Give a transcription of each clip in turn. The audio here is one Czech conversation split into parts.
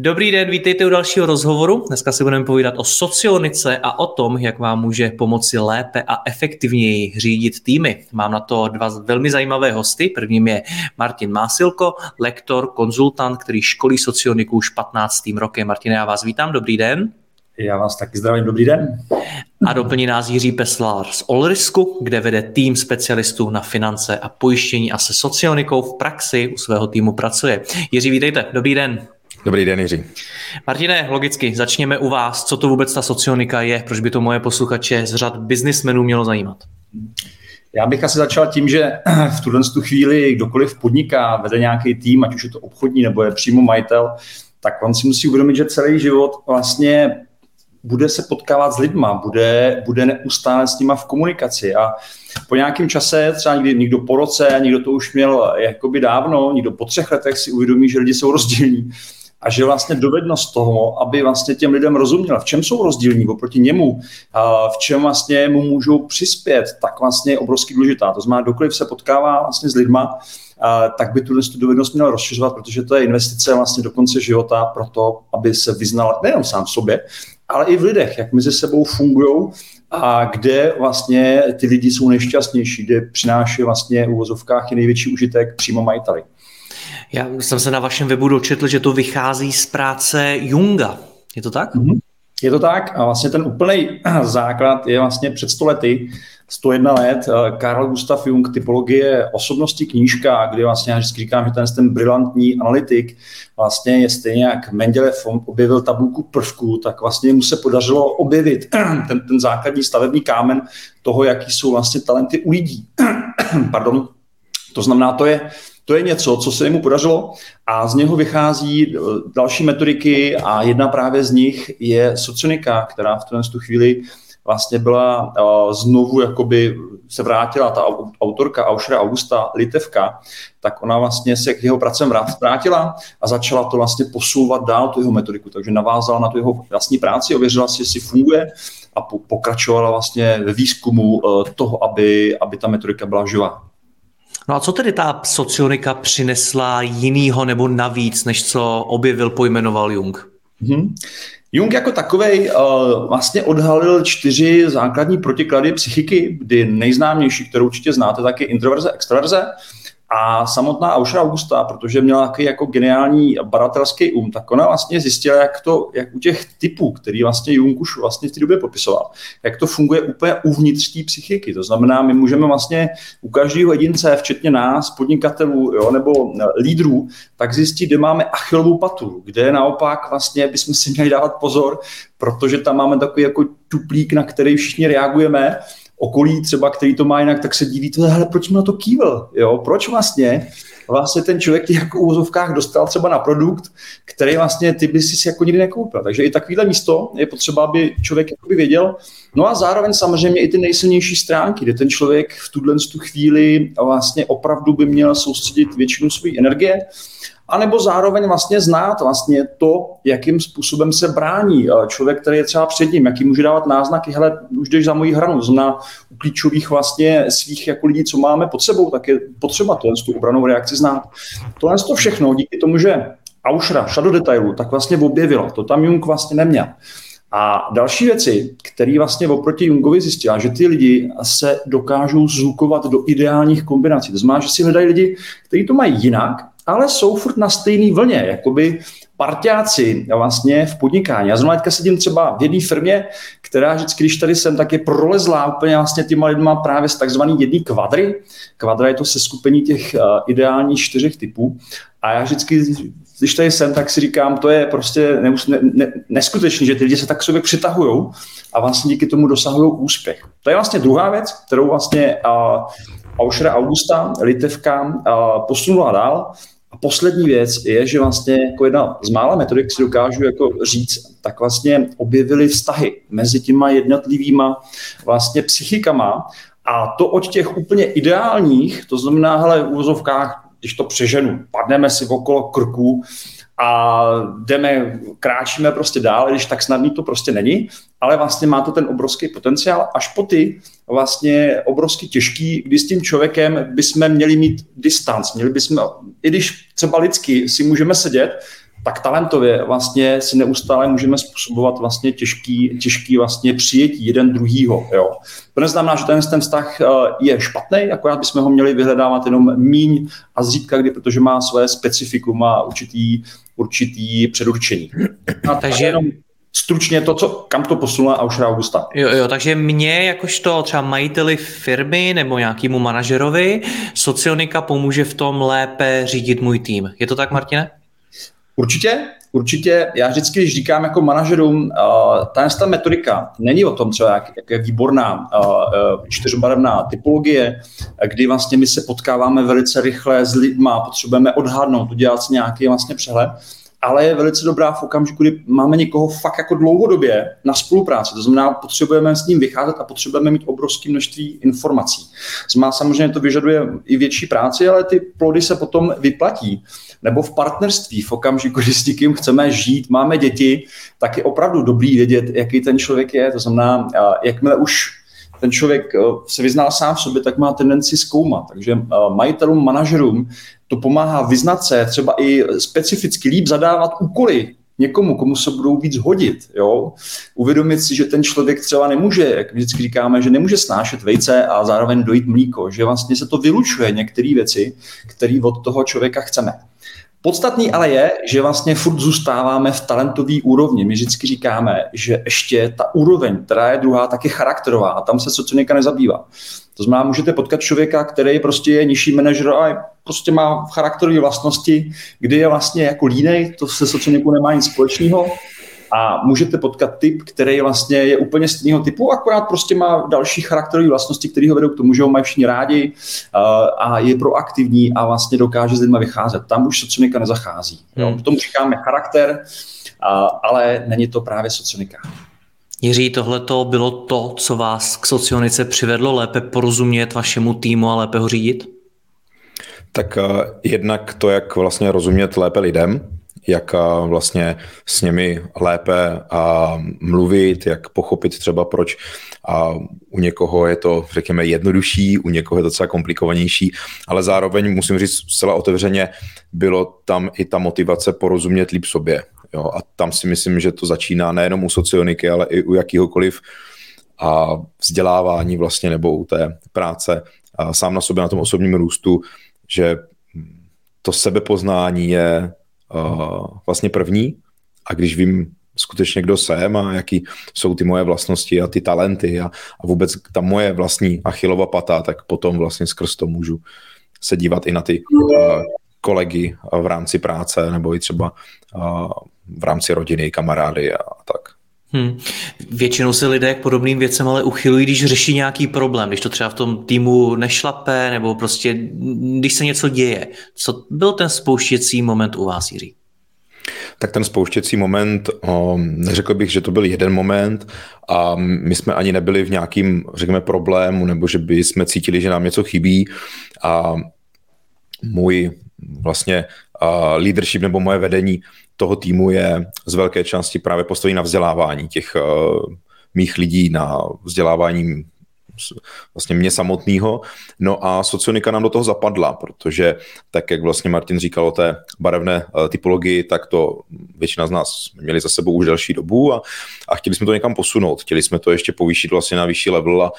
Dobrý den, vítejte u dalšího rozhovoru. Dneska si budeme povídat o socionice a o tom, jak vám může pomoci lépe a efektivněji řídit týmy. Mám na to dva velmi zajímavé hosty. Prvním je Martin Másilko, lektor, konzultant, který školí socioniku už 15. rokem. Martin, já vás vítám, dobrý den. Já vás taky zdravím, dobrý den. A doplní nás Jiří Peslár z Olrisku, kde vede tým specialistů na finance a pojištění a se socionikou v praxi u svého týmu pracuje. Jiří, vítejte, dobrý den. Dobrý den, Jiří. Martine, logicky, začněme u vás. Co to vůbec ta socionika je? Proč by to moje posluchače z řad biznismenů mělo zajímat? Já bych asi začal tím, že v tuhle chvíli kdokoliv podniká, vede nějaký tým, ať už je to obchodní nebo je přímo majitel, tak on si musí uvědomit, že celý život vlastně bude se potkávat s lidma, bude, bude neustále s nima v komunikaci a po nějakém čase, třeba někdy, někdo po roce, někdo to už měl jakoby dávno, někdo po třech letech si uvědomí, že lidi jsou rozdílní a že vlastně dovednost toho, aby vlastně těm lidem rozuměl, v čem jsou rozdílní oproti němu, a v čem vlastně mu můžou přispět, tak vlastně je obrovský důležitá. To znamená, dokoliv se potkává vlastně s lidma, a, tak by tuhle dovednost měl rozšiřovat, protože to je investice vlastně do konce života pro to, aby se vyznal nejenom sám v sobě, ale i v lidech, jak mezi sebou fungují a kde vlastně ty lidi jsou nejšťastnější, kde přináší vlastně v uvozovkách i největší užitek přímo majiteli. Já jsem se na vašem webu dočetl, že to vychází z práce Junga. Je to tak? Mm-hmm. Je to tak a vlastně ten úplný základ je vlastně před stolety, 101 let, eh, Karl Gustav Jung, typologie osobnosti knížka, kde vlastně já vždycky říkám, že ten, ten brilantní analytik vlastně je stejně jak Mendelev objevil tabulku prvků, tak vlastně mu se podařilo objevit ten, ten základní stavební kámen toho, jaký jsou vlastně talenty u lidí. Pardon. To znamená, to je to je něco, co se mu podařilo a z něho vychází eh, další metodiky a jedna právě z nich je socionika, která v tuhle chvíli vlastně byla uh, znovu, jakoby se vrátila ta autorka Aušera Augusta Litevka, tak ona vlastně se k jeho pracem vrátila a začala to vlastně posouvat dál, tu jeho metodiku, takže navázala na tu jeho vlastní práci, ověřila si, jestli funguje a pokračovala vlastně ve výzkumu uh, toho, aby, aby ta metodika byla živá. No a co tedy ta socionika přinesla jinýho nebo navíc, než co objevil, pojmenoval Jung? Mm-hmm. Jung jako takový uh, vlastně odhalil čtyři základní protiklady psychiky, kdy nejznámější, kterou určitě znáte, tak je introverze, extroverze. A samotná Aušra Augusta, protože měla takový jako geniální badatelský um, tak ona vlastně zjistila, jak to, jak u těch typů, který vlastně Jung už vlastně v té době popisoval, jak to funguje úplně uvnitř té psychiky. To znamená, my můžeme vlastně u každého jedince, včetně nás, podnikatelů jo, nebo eh, lídrů, tak zjistit, kde máme achilovou patu, kde naopak vlastně bychom si měli dávat pozor, protože tam máme takový jako tuplík, na který všichni reagujeme okolí třeba, který to má jinak, tak se diví, to, hele, proč mi na to kývil, jo, proč vlastně vlastně ten člověk těch jako úvozovkách dostal třeba na produkt, který vlastně ty by si jako nikdy nekoupil. Takže i takovýhle místo je potřeba, aby člověk jakoby věděl. No a zároveň samozřejmě i ty nejsilnější stránky, kde ten člověk v tuhle tu chvíli vlastně opravdu by měl soustředit většinu své energie anebo zároveň vlastně znát vlastně to, jakým způsobem se brání člověk, který je třeba před ním, jaký může dávat náznaky, hele, už jdeš za mojí hranu, zná u klíčových vlastně svých jako lidí, co máme pod sebou, tak je potřeba tohle tu obranou reakci znát. Tohle to všechno díky tomu, že Aušra šla do detailu, tak vlastně objevila. To tam Jung vlastně neměl. A další věci, které vlastně oproti Jungovi zjistila, že ty lidi se dokážou zlukovat do ideálních kombinací. To znamená, že si hledají lidi, kteří to mají jinak, ale jsou furt na stejné vlně, jakoby partiáci vlastně v podnikání. Já zrovna teďka sedím třeba v jedné firmě, která vždycky, když tady jsem, tak je prolezlá úplně vlastně těma lidma právě z takzvaný jedný kvadry. Kvadra je to seskupení těch uh, ideálních čtyřech typů. A já vždycky, když tady jsem, tak si říkám, to je prostě ne, ne, neskutečný, že ty lidi se tak sobě přitahují a vlastně díky tomu dosahují úspěch. To je vlastně druhá věc, kterou vlastně uh, Aušera Augusta, Litevka, posunula dál. Poslední věc je, že vlastně jako jedna z mála metodik, si dokážu jako říct, tak vlastně objevili vztahy mezi těma jednotlivýma vlastně psychikama. A to od těch úplně ideálních, to znamená, hele, v úvozovkách, když to přeženu, padneme si okolo krku, a jdeme, kráčíme prostě dál, když tak snadný to prostě není, ale vlastně má to ten obrovský potenciál až po ty vlastně obrovsky těžký, kdy s tím člověkem bychom měli mít distanc, měli bychom, i když třeba lidsky si můžeme sedět, tak talentově vlastně si neustále můžeme způsobovat vlastně těžký, těžký vlastně přijetí jeden druhýho. Jo. To neznamená, že ten, ten vztah eh, je špatný, akorát bychom ho měli vyhledávat jenom míň a zřídka kdy, protože má své specifikum, má určitý, určitý předurčení. A takže jenom stručně to, co, kam to posunula Aušra Augusta. Jo, jo, takže mě, jakožto třeba majiteli firmy nebo nějakému manažerovi, socionika pomůže v tom lépe řídit můj tým. Je to tak, Martine? Určitě, určitě. Já vždycky, když říkám jako manažerům, uh, ta metodika není o tom třeba, jak, jak je výborná uh, čtyřbarevná typologie, kdy vlastně my se potkáváme velice rychle s lidma, potřebujeme odhadnout, udělat si nějaký vlastně přehled, ale je velice dobrá v okamžiku, kdy máme někoho fakt jako dlouhodobě na spolupráci. To znamená, potřebujeme s ním vycházet a potřebujeme mít obrovské množství informací. Znamená, samozřejmě to vyžaduje i větší práci, ale ty plody se potom vyplatí. Nebo v partnerství, v okamžiku, kdy s někým chceme žít, máme děti, tak je opravdu dobrý vědět, jaký ten člověk je. To znamená, jakmile už ten člověk eh, se vyzná sám v sobě, tak má tendenci zkoumat. Takže eh, majitelům, manažerům to pomáhá vyznat se, třeba i specificky líp zadávat úkoly někomu, komu se budou víc hodit. Jo? Uvědomit si, že ten člověk třeba nemůže, jak vždycky říkáme, že nemůže snášet vejce a zároveň dojít mlíko, že vlastně se to vylučuje některé věci, které od toho člověka chceme. Podstatný ale je, že vlastně furt zůstáváme v talentové úrovni. My vždycky říkáme, že ještě ta úroveň, která je druhá, tak je charakterová a tam se socionika nezabývá. To znamená, můžete potkat člověka, který prostě je nižší manažer a prostě má charakterové vlastnosti, kdy je vlastně jako línej, to se socionikou nemá nic společného, a můžete potkat typ, který vlastně je úplně stejného typu, akorát prostě má další charakterové vlastnosti, které ho vedou k tomu, že ho mají všichni rádi a je proaktivní a vlastně dokáže s lidmi vycházet. Tam už socionika nezachází. Jo? Hmm. Tomu říkáme charakter, ale není to právě socionika. Jiří, tohle to bylo to, co vás k socionice přivedlo lépe porozumět vašemu týmu a lépe ho řídit? Tak uh, jednak to, jak vlastně rozumět lépe lidem, jak vlastně s nimi lépe a mluvit, jak pochopit třeba proč a u někoho je to, řekněme, jednodušší, u někoho je to docela komplikovanější, ale zároveň musím říct zcela otevřeně, bylo tam i ta motivace porozumět líp sobě. Jo? A tam si myslím, že to začíná nejenom u socioniky, ale i u jakýhokoliv a vzdělávání vlastně nebo u té práce a sám na sobě na tom osobním růstu, že to sebepoznání je uh, vlastně první a když vím skutečně, kdo jsem a jaký jsou ty moje vlastnosti a ty talenty a, a vůbec ta moje vlastní achilova pata, tak potom vlastně skrz to můžu se dívat i na ty uh, kolegy v rámci práce nebo i třeba uh, v rámci rodiny, kamarády a tak. Hmm. Většinou se lidé k podobným věcem ale uchylují, když řeší nějaký problém, když to třeba v tom týmu nešlape, nebo prostě když se něco děje. Co byl ten spouštěcí moment u vás, Jiří? Tak ten spouštěcí moment, neřekl bych, že to byl jeden moment a my jsme ani nebyli v nějakým, řekněme, problému, nebo že by jsme cítili, že nám něco chybí a můj vlastně leadership nebo moje vedení toho týmu je z velké části právě postojí na vzdělávání těch uh, mých lidí, na vzdělávání vlastně mě samotného. No a socionika nám do toho zapadla, protože tak, jak vlastně Martin říkal o té barevné uh, typologii, tak to většina z nás měli za sebou už delší dobu a, a chtěli jsme to někam posunout. Chtěli jsme to ještě povýšit vlastně na vyšší level a,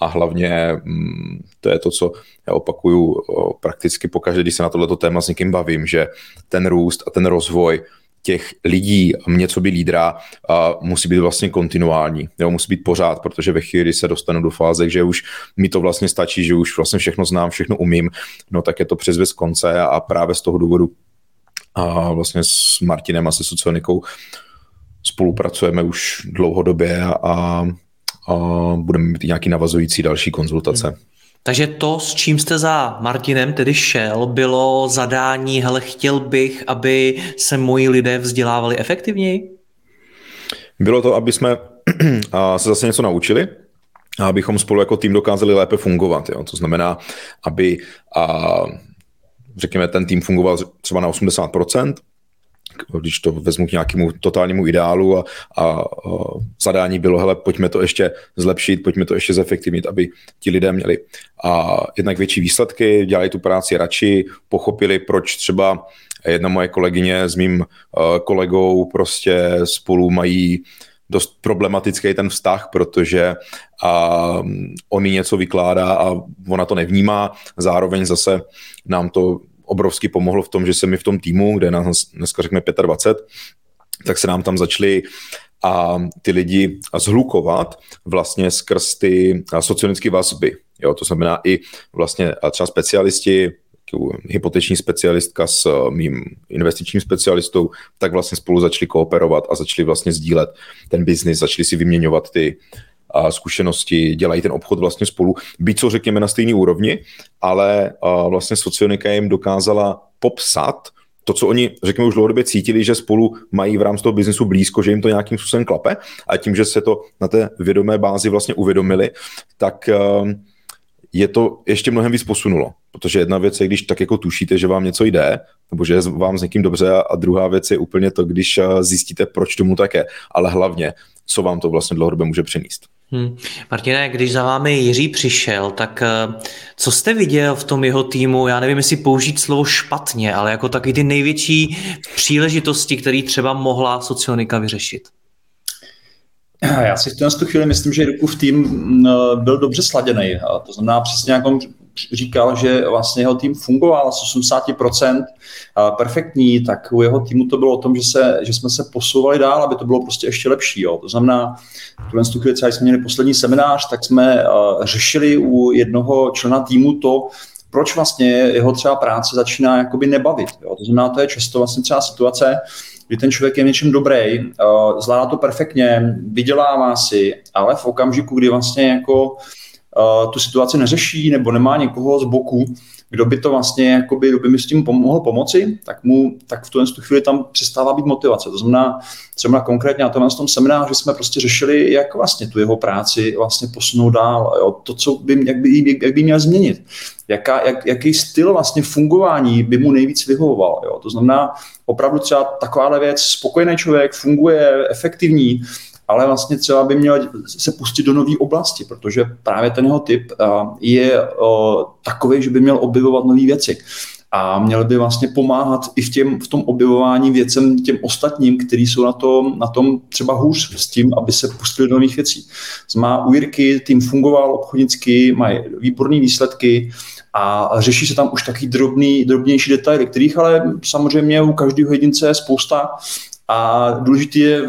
a hlavně mm, to je to, co já opakuju prakticky pokaždé, když se na tohleto téma s někým bavím, že ten růst a ten rozvoj těch lidí, mě co by lídra, musí být vlastně kontinuální, jo, musí být pořád, protože ve chvíli, kdy se dostanu do fáze, že už mi to vlastně stačí, že už vlastně všechno znám, všechno umím, no tak je to přes konce a právě z toho důvodu a vlastně s Martinem a se socionikou spolupracujeme už dlouhodobě a, a budeme mít nějaký navazující další konzultace. Takže to, s čím jste za Martinem tedy šel, bylo zadání, hele, chtěl bych, aby se moji lidé vzdělávali efektivněji? Bylo to, aby jsme se zase něco naučili, a abychom spolu jako tým dokázali lépe fungovat. Jo? To znamená, aby a, řekněme, ten tým fungoval třeba na 80%, když to vezmu k nějakému totálnímu ideálu a, a, a zadání bylo, hele, pojďme to ještě zlepšit, pojďme to ještě zefektivnit, aby ti lidé měli. A jednak větší výsledky, dělali tu práci radši, pochopili, proč třeba jedna moje kolegyně s mým kolegou prostě spolu mají dost problematický ten vztah, protože a, on jí něco vykládá a ona to nevnímá, zároveň zase nám to obrovsky pomohlo v tom, že se mi v tom týmu, kde nás dneska řekne 25, tak se nám tam začali a ty lidi zhlukovat vlastně skrz ty socionické vazby. Jo, to znamená i vlastně třeba specialisti, hypoteční specialistka s mým investičním specialistou, tak vlastně spolu začali kooperovat a začali vlastně sdílet ten biznis, začali si vyměňovat ty a zkušenosti, dělají ten obchod vlastně spolu, byť co řekněme na stejné úrovni, ale vlastně socionika jim dokázala popsat to, co oni, řekněme, už dlouhodobě cítili, že spolu mají v rámci toho biznesu blízko, že jim to nějakým způsobem klape a tím, že se to na té vědomé bázi vlastně uvědomili, tak je to ještě mnohem víc posunulo. Protože jedna věc je, když tak jako tušíte, že vám něco jde, nebo že je vám s někým dobře, a druhá věc je úplně to, když zjistíte, proč tomu tak je, ale hlavně, co vám to vlastně dlouhodobě může přinést. Hmm. Martine, když za vámi Jiří přišel, tak eh, co jste viděl v tom jeho týmu, já nevím, jestli použít slovo špatně, ale jako taky ty největší příležitosti, které třeba mohla socionika vyřešit? Já si v této chvíli myslím, že Rukův tým eh, byl dobře sladěný. To znamená přesně, jak on říkal, že vlastně jeho tým fungoval z 80% perfektní, tak u jeho týmu to bylo o tom, že, se, že jsme se posouvali dál, aby to bylo prostě ještě lepší. Jo. To znamená, v tu chvíli, jsme měli poslední seminář, tak jsme řešili u jednoho člena týmu to, proč vlastně jeho třeba práce začíná jakoby nebavit. Jo. To znamená, to je často vlastně třeba situace, kdy ten člověk je něčem dobrý, zvládá to perfektně, vydělává si, ale v okamžiku, kdy vlastně jako uh, tu situaci neřeší nebo nemá někoho z boku, kdo by to vlastně, jakoby, kdo by mi s tím pomohl pomoci, tak mu tak v tu, tu chvíli tam přestává být motivace. To znamená, třeba konkrétně na tom, na tom semináři jsme prostě řešili, jak vlastně tu jeho práci vlastně posunout dál, jo? to, co by, jak, by, jak by měl změnit, Jaká, jak, jaký styl vlastně fungování by mu nejvíc vyhovoval. Jo? To znamená, opravdu třeba takováhle věc, spokojený člověk, funguje, efektivní, ale vlastně třeba by měl se pustit do nové oblasti, protože právě ten jeho typ je takový, že by měl objevovat nové věci a měl by vlastně pomáhat i v, těm, v tom objevování věcem těm ostatním, kteří jsou na tom, na tom třeba hůř s tím, aby se pustili do nových věcí. Má Jirky, tým fungoval obchodnicky, mají výborné výsledky a řeší se tam už taky drobný, drobnější detaily, kterých ale samozřejmě u každého jedince je spousta a důležité je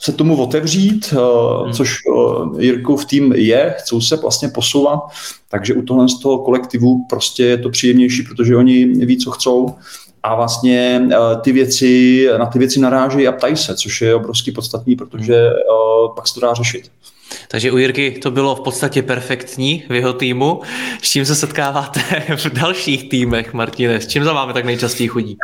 se tomu otevřít, eh, hmm. což eh, Jirkův tým je, chcou se vlastně posouvat, takže u tohle z toho kolektivu prostě je to příjemnější, protože oni ví, co chcou a vlastně eh, ty věci, na ty věci narážejí a ptají se, což je obrovský podstatný, protože pak se to dá řešit. Takže u Jirky to bylo v podstatě perfektní v jeho týmu. S čím se setkáváte v dalších týmech, Martine? S čím za vámi tak nejčastěji chodí?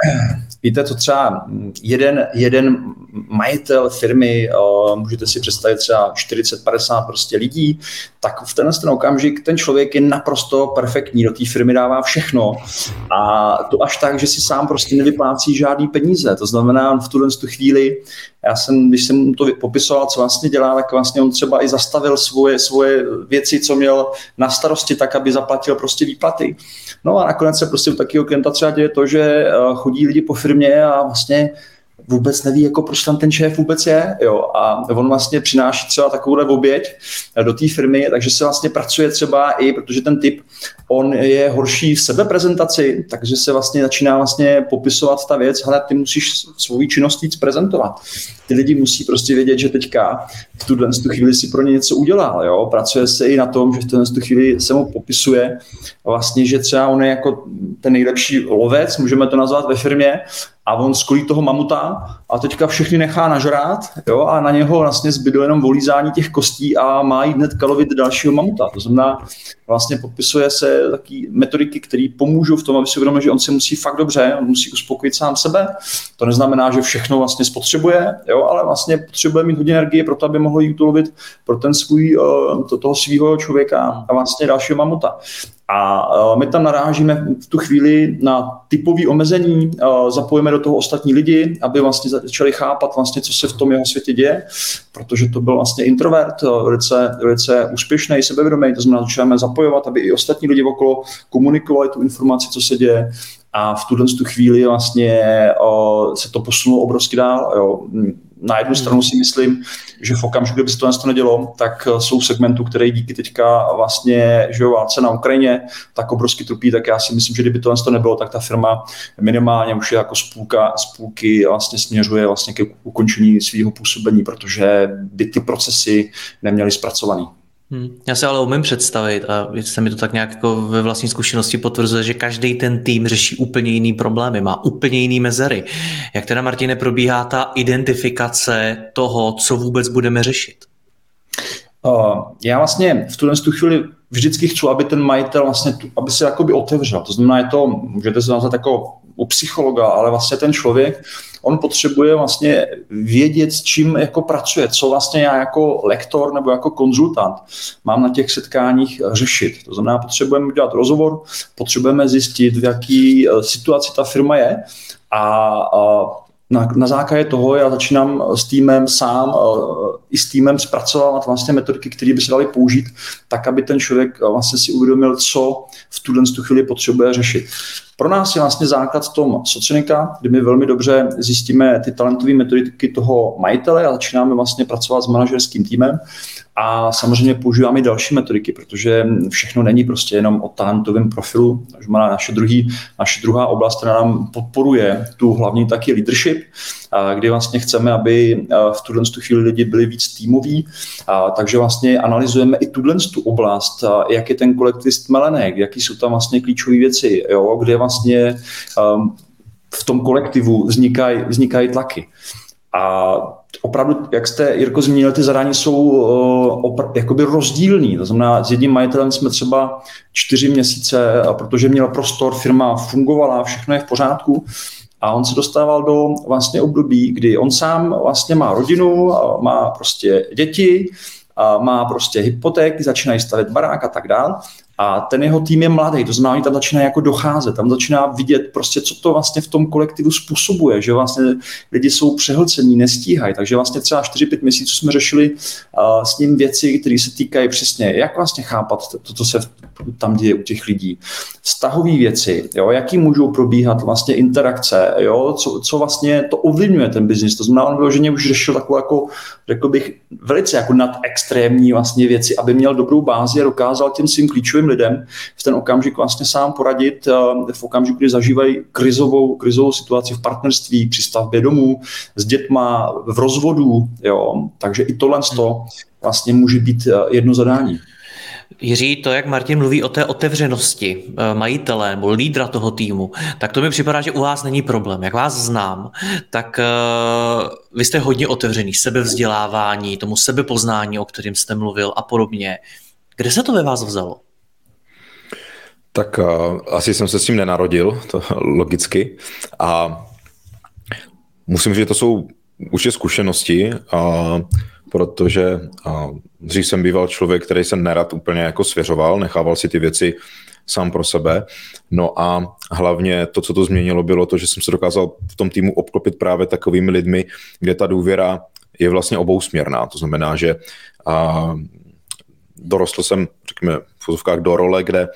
Víte, to třeba jeden, jeden majitel firmy, můžete si představit třeba 40-50 prostě lidí, tak v ten ten okamžik ten člověk je naprosto perfektní, do té firmy dává všechno a to až tak, že si sám prostě nevyplácí žádný peníze. To znamená, v tuhle tu chvíli já jsem, když jsem to popisoval, co vlastně dělá, tak vlastně on třeba i zastavil svoje, svoje věci, co měl na starosti, tak, aby zaplatil prostě výplaty. No a nakonec se prostě u takového klienta třeba děje to, že eh, chodí lidi po firmě a vlastně vůbec neví, jako proč tam ten šéf vůbec je. Jo. A on vlastně přináší třeba takovouhle oběť do té firmy, takže se vlastně pracuje třeba i, protože ten typ, on je horší v sebeprezentaci, takže se vlastně začíná vlastně popisovat ta věc, hele, ty musíš svou činnost víc prezentovat. Ty lidi musí prostě vědět, že teďka v tuhle tu chvíli si pro ně něco udělal. Jo. Pracuje se i na tom, že v tuhle tu chvíli se mu popisuje vlastně, že třeba on je jako ten nejlepší lovec, můžeme to nazvat ve firmě, a on skolí toho mamuta a teďka všechny nechá nažrát jo, a na něho vlastně zbylo jenom volízání těch kostí a má jít hned kalovit dalšího mamuta. To znamená, vlastně podpisuje se taky metodiky, které pomůžou v tom, aby si uvědomil, že on si musí fakt dobře, on musí uspokojit sám sebe. To neznamená, že všechno vlastně spotřebuje, jo, ale vlastně potřebuje mít hodně energie pro to, aby mohl jít ulovit pro ten svůj, eh, to, toho svého člověka a vlastně dalšího mamuta. A e, my tam narážíme v tu chvíli na typové omezení, e, zapojíme do toho ostatní lidi, aby vlastně začali chápat vlastně, co se v tom jeho světě děje, protože to byl vlastně introvert, e, velice, velice úspěšný, sebevědomý, to znamená, začínáme zapojovat, aby i ostatní lidi okolo komunikovali tu informaci, co se děje a v tuhle tu chvíli vlastně se to posunulo obrovsky dál. Jo na jednu stranu si myslím, že v okamžiku, kdyby se to něco nedělo, tak eh, jsou segmentů, které díky teďka vlastně, že jo, válce na Ukrajině, tak obrovsky trpí, tak já si myslím, že kdyby to nebylo, tak ta firma minimálně už je jako spůlka, spůlky vlastně směřuje vlastně ke ukončení svého působení, protože by ty procesy neměly zpracovaný. Hmm. Já si ale umím představit, a se mi to tak nějak jako ve vlastní zkušenosti potvrzuje, že každý ten tým řeší úplně jiný problémy, má úplně jiný mezery. Jak teda, Martine, probíhá ta identifikace toho, co vůbec budeme řešit? Já vlastně v tuhle chvíli vždycky chci, aby ten majitel vlastně, aby se jakoby otevřel. To znamená, je to, můžete se nazvat jako u psychologa, ale vlastně ten člověk, on potřebuje vlastně vědět, s čím jako pracuje, co vlastně já jako lektor nebo jako konzultant mám na těch setkáních řešit. To znamená, potřebujeme udělat rozhovor, potřebujeme zjistit, v jaký eh, situaci ta firma je a, a na, na základě toho já začínám s týmem sám eh, i s týmem zpracovávat vlastně metodiky, které by se daly použít, tak aby ten člověk vlastně si uvědomil, co v tuhle chvíli potřebuje řešit. Pro nás je vlastně základ tom socionika, kdy my velmi dobře zjistíme ty talentové metodiky toho majitele a začínáme vlastně pracovat s manažerským týmem a samozřejmě používáme i další metodiky, protože všechno není prostě jenom o talentovém profilu. Takže má naše, druhý, naše druhá oblast, která nám podporuje tu hlavní taky leadership, kdy vlastně chceme, aby v tuhle chvíli lidi byli víc týmoví, takže vlastně analyzujeme i tuhle oblast, jak je ten kolektiv stmelený, jaký jsou tam vlastně klíčové věci, jo, kde vlastně v tom kolektivu vznikají vznikají tlaky. A opravdu, jak jste, Jirko, zmínil, ty zadání jsou uh, opr- jakoby rozdílný. To znamená, s jedním majitelem jsme třeba čtyři měsíce, protože měl prostor, firma fungovala, všechno je v pořádku. A on se dostával do vlastně období, kdy on sám vlastně má rodinu, má prostě děti, a má prostě hypotéky, začínají stavět barák a tak dále. A ten jeho tým je mladý, to znamená, tam začíná jako docházet, tam začíná vidět prostě, co to vlastně v tom kolektivu způsobuje, že vlastně lidi jsou přehlcení, nestíhají, takže vlastně třeba 4-5 měsíců jsme řešili uh, s ním věci, které se týkají přesně, jak vlastně chápat to, co se tam děje u těch lidí. Vztahové věci, jo, jaký můžou probíhat vlastně interakce, jo, co, co vlastně to ovlivňuje ten biznis. To znamená, on vyloženě už řešil takovou, jako, řekl bych, velice jako nad extrémní vlastně věci, aby měl dobrou bázi a dokázal těm svým klíčovým lidem v ten okamžik vlastně sám poradit, eh, v okamžiku, kdy zažívají krizovou, krizovou situaci v partnerství, při stavbě domů, s dětma, v rozvodu, jo. Takže i tohle vlastně může být eh, jedno zadání. Jiří, to, jak Martin mluví o té otevřenosti eh, majitele nebo lídra toho týmu, tak to mi připadá, že u vás není problém. Jak vás znám, tak uh, vy jste hodně otevřený sebevzdělávání, tomu sebepoznání, o kterém jste mluvil a podobně. Kde se to ve vás vzalo? Tak uh, asi jsem se s tím nenarodil, to logicky. A musím říct, že to jsou už je zkušenosti. Uh, protože dřív jsem býval člověk, který se nerad úplně jako svěřoval, nechával si ty věci sám pro sebe. No a hlavně to, co to změnilo, bylo to, že jsem se dokázal v tom týmu obklopit právě takovými lidmi, kde ta důvěra je vlastně obousměrná. To znamená, že a, dorostl jsem, řekněme, v do role, kde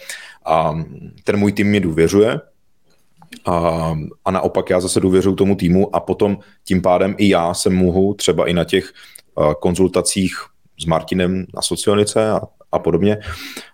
a, ten můj tým mi důvěřuje, a, a naopak já zase důvěřuji tomu týmu a potom tím pádem i já se mohu třeba i na těch konzultacích s Martinem na socionice a, a podobně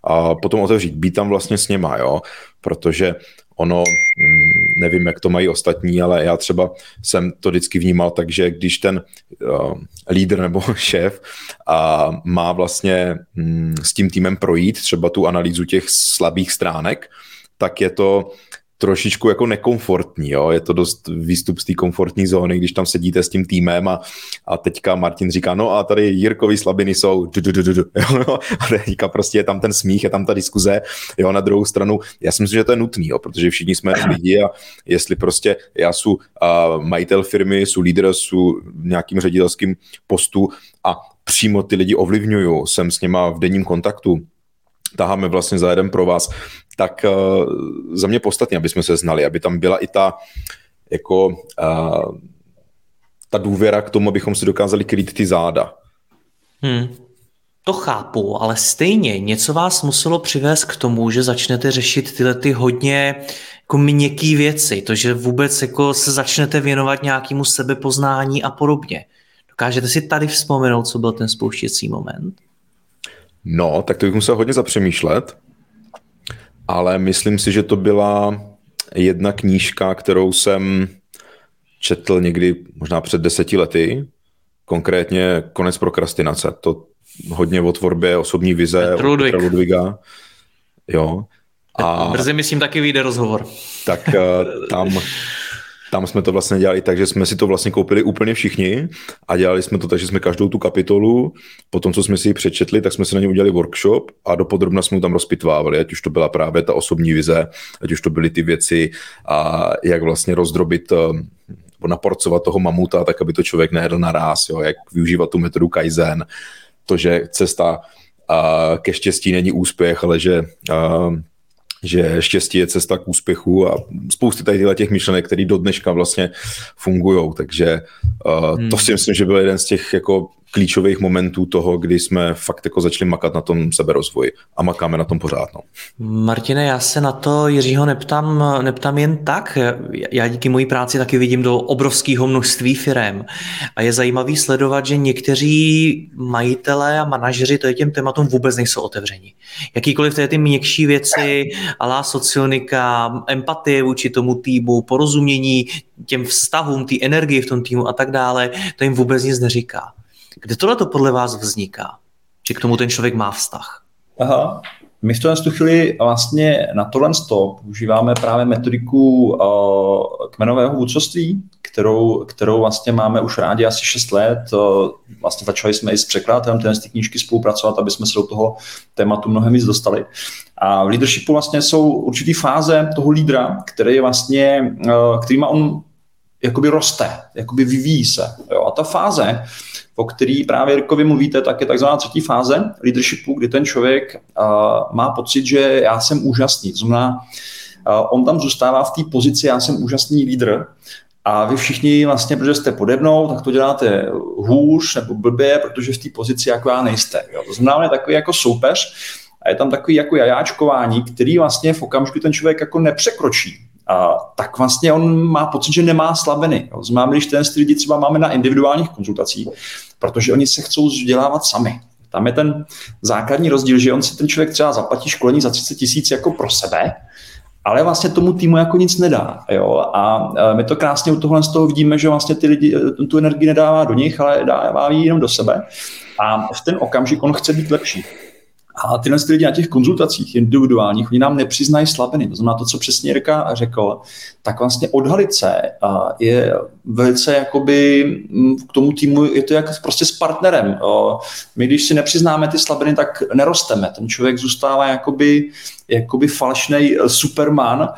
a potom otevřít, být tam vlastně s něma, jo, protože ono, mm, nevím, jak to mají ostatní, ale já třeba jsem to vždycky vnímal tak, že když ten uh, lídr nebo šéf a má vlastně um, s tím týmem projít třeba tu analýzu těch slabých stránek, tak je to trošičku jako nekomfortní, jo? je to dost výstup z té komfortní zóny, když tam sedíte s tím týmem a, a teďka Martin říká, no a tady Jirkovi slabiny jsou du, du, du, du, jo? No, a teďka prostě je tam ten smích, je tam ta diskuze, jo, na druhou stranu, já si myslím, že to je nutný, jo? protože všichni jsme lidi a jestli prostě já jsem uh, majitel firmy, jsou lídr, jsou nějakým ředitelským postu a přímo ty lidi ovlivňuju, jsem s něma v denním kontaktu, taháme vlastně za jeden pro vás, tak uh, za mě podstatně, aby jsme se znali, aby tam byla i ta jako uh, ta důvěra k tomu, abychom si dokázali krýt ty záda. Hmm. To chápu, ale stejně něco vás muselo přivést k tomu, že začnete řešit tyhle ty hodně jako měkký věci, to, že vůbec jako se začnete věnovat nějakému sebepoznání a podobně. Dokážete si tady vzpomenout, co byl ten spouštěcí moment? No, tak to bych musel hodně zapřemýšlet, ale myslím si, že to byla jedna knížka, kterou jsem četl někdy možná před deseti lety, konkrétně Konec prokrastinace. To hodně o tvorbě osobní vize Petr Ludwig. Petra Ludviga. Jo. A Brzy myslím taky vyjde rozhovor. Tak eh, tam tam jsme to vlastně dělali tak, že jsme si to vlastně koupili úplně všichni a dělali jsme to tak, že jsme každou tu kapitolu, po tom, co jsme si ji přečetli, tak jsme si na ně udělali workshop a dopodrobna jsme tam rozpitvávali, ať už to byla právě ta osobní vize, ať už to byly ty věci a jak vlastně rozdrobit eh, naporcovat toho mamuta, tak aby to člověk nejedl naraz, jo, jak využívat tu metodu Kaizen, to, že cesta a ke štěstí není úspěch, ale že a, že štěstí je cesta k úspěchu a spousty tady těch myšlenek, které do dneška vlastně fungují, takže uh, hmm. to si myslím, že byl jeden z těch jako klíčových momentů toho, kdy jsme fakt jako začali makat na tom seberozvoji a makáme na tom pořád. No. Martine, já se na to Jiřího neptám, neptám jen tak. Já díky mojí práci taky vidím do obrovského množství firem a je zajímavý sledovat, že někteří majitelé a manažeři to je těm tématům vůbec nejsou otevření. Jakýkoliv ty měkší věci, alá socionika, empatie vůči tomu týmu, porozumění těm vztahům, té energii v tom týmu a tak dále, to jim vůbec nic neříká. Kde tohle to podle vás vzniká? Že k tomu ten člověk má vztah? Aha. My v tuhle chvíli vlastně na tohle stop používáme právě metodiku uh, kmenového vůdcovství, kterou, kterou vlastně máme už rádi asi 6 let. Uh, vlastně začali jsme i s překladatelem té knížky spolupracovat, aby jsme se do toho tématu mnohem víc dostali. A v leadershipu vlastně jsou určitý fáze toho lídra, který je vlastně, uh, kterýma on jakoby roste, jakoby vyvíjí se. Jo? A ta fáze o který právě Jirkovi mluvíte, tak je takzvaná třetí fáze leadershipu, kdy ten člověk uh, má pocit, že já jsem úžasný. Znamená, uh, on tam zůstává v té pozici, já jsem úžasný lídr, a vy všichni vlastně, protože jste pode mnou, tak to děláte hůř nebo blbě, protože v té pozici jako já nejste. Jo. To znamená, je takový jako soupeř a je tam takový jako jajáčkování, který vlastně v okamžiku ten člověk jako nepřekročí a, tak vlastně on má pocit, že nemá slabiny. Jo. Znamená, když ten lidi třeba máme na individuálních konzultacích, protože oni se chcou vzdělávat sami. Tam je ten základní rozdíl, že on si ten člověk třeba zaplatí školení za 30 tisíc jako pro sebe, ale vlastně tomu týmu jako nic nedá. Jo? A my to krásně u tohle z toho vidíme, že vlastně ty lidi tu energii nedává do nich, ale dává ji jenom do sebe. A v ten okamžik on chce být lepší. A tyhle lidi na těch konzultacích individuálních, oni nám nepřiznají slabiny. To znamená to, co přesně Jirka řekl, tak vlastně odhalit se je velice jakoby mm, k tomu týmu, je to jak prostě s partnerem. My, když si nepřiznáme ty slabiny, tak nerosteme. Ten člověk zůstává jakoby, jakoby falešný superman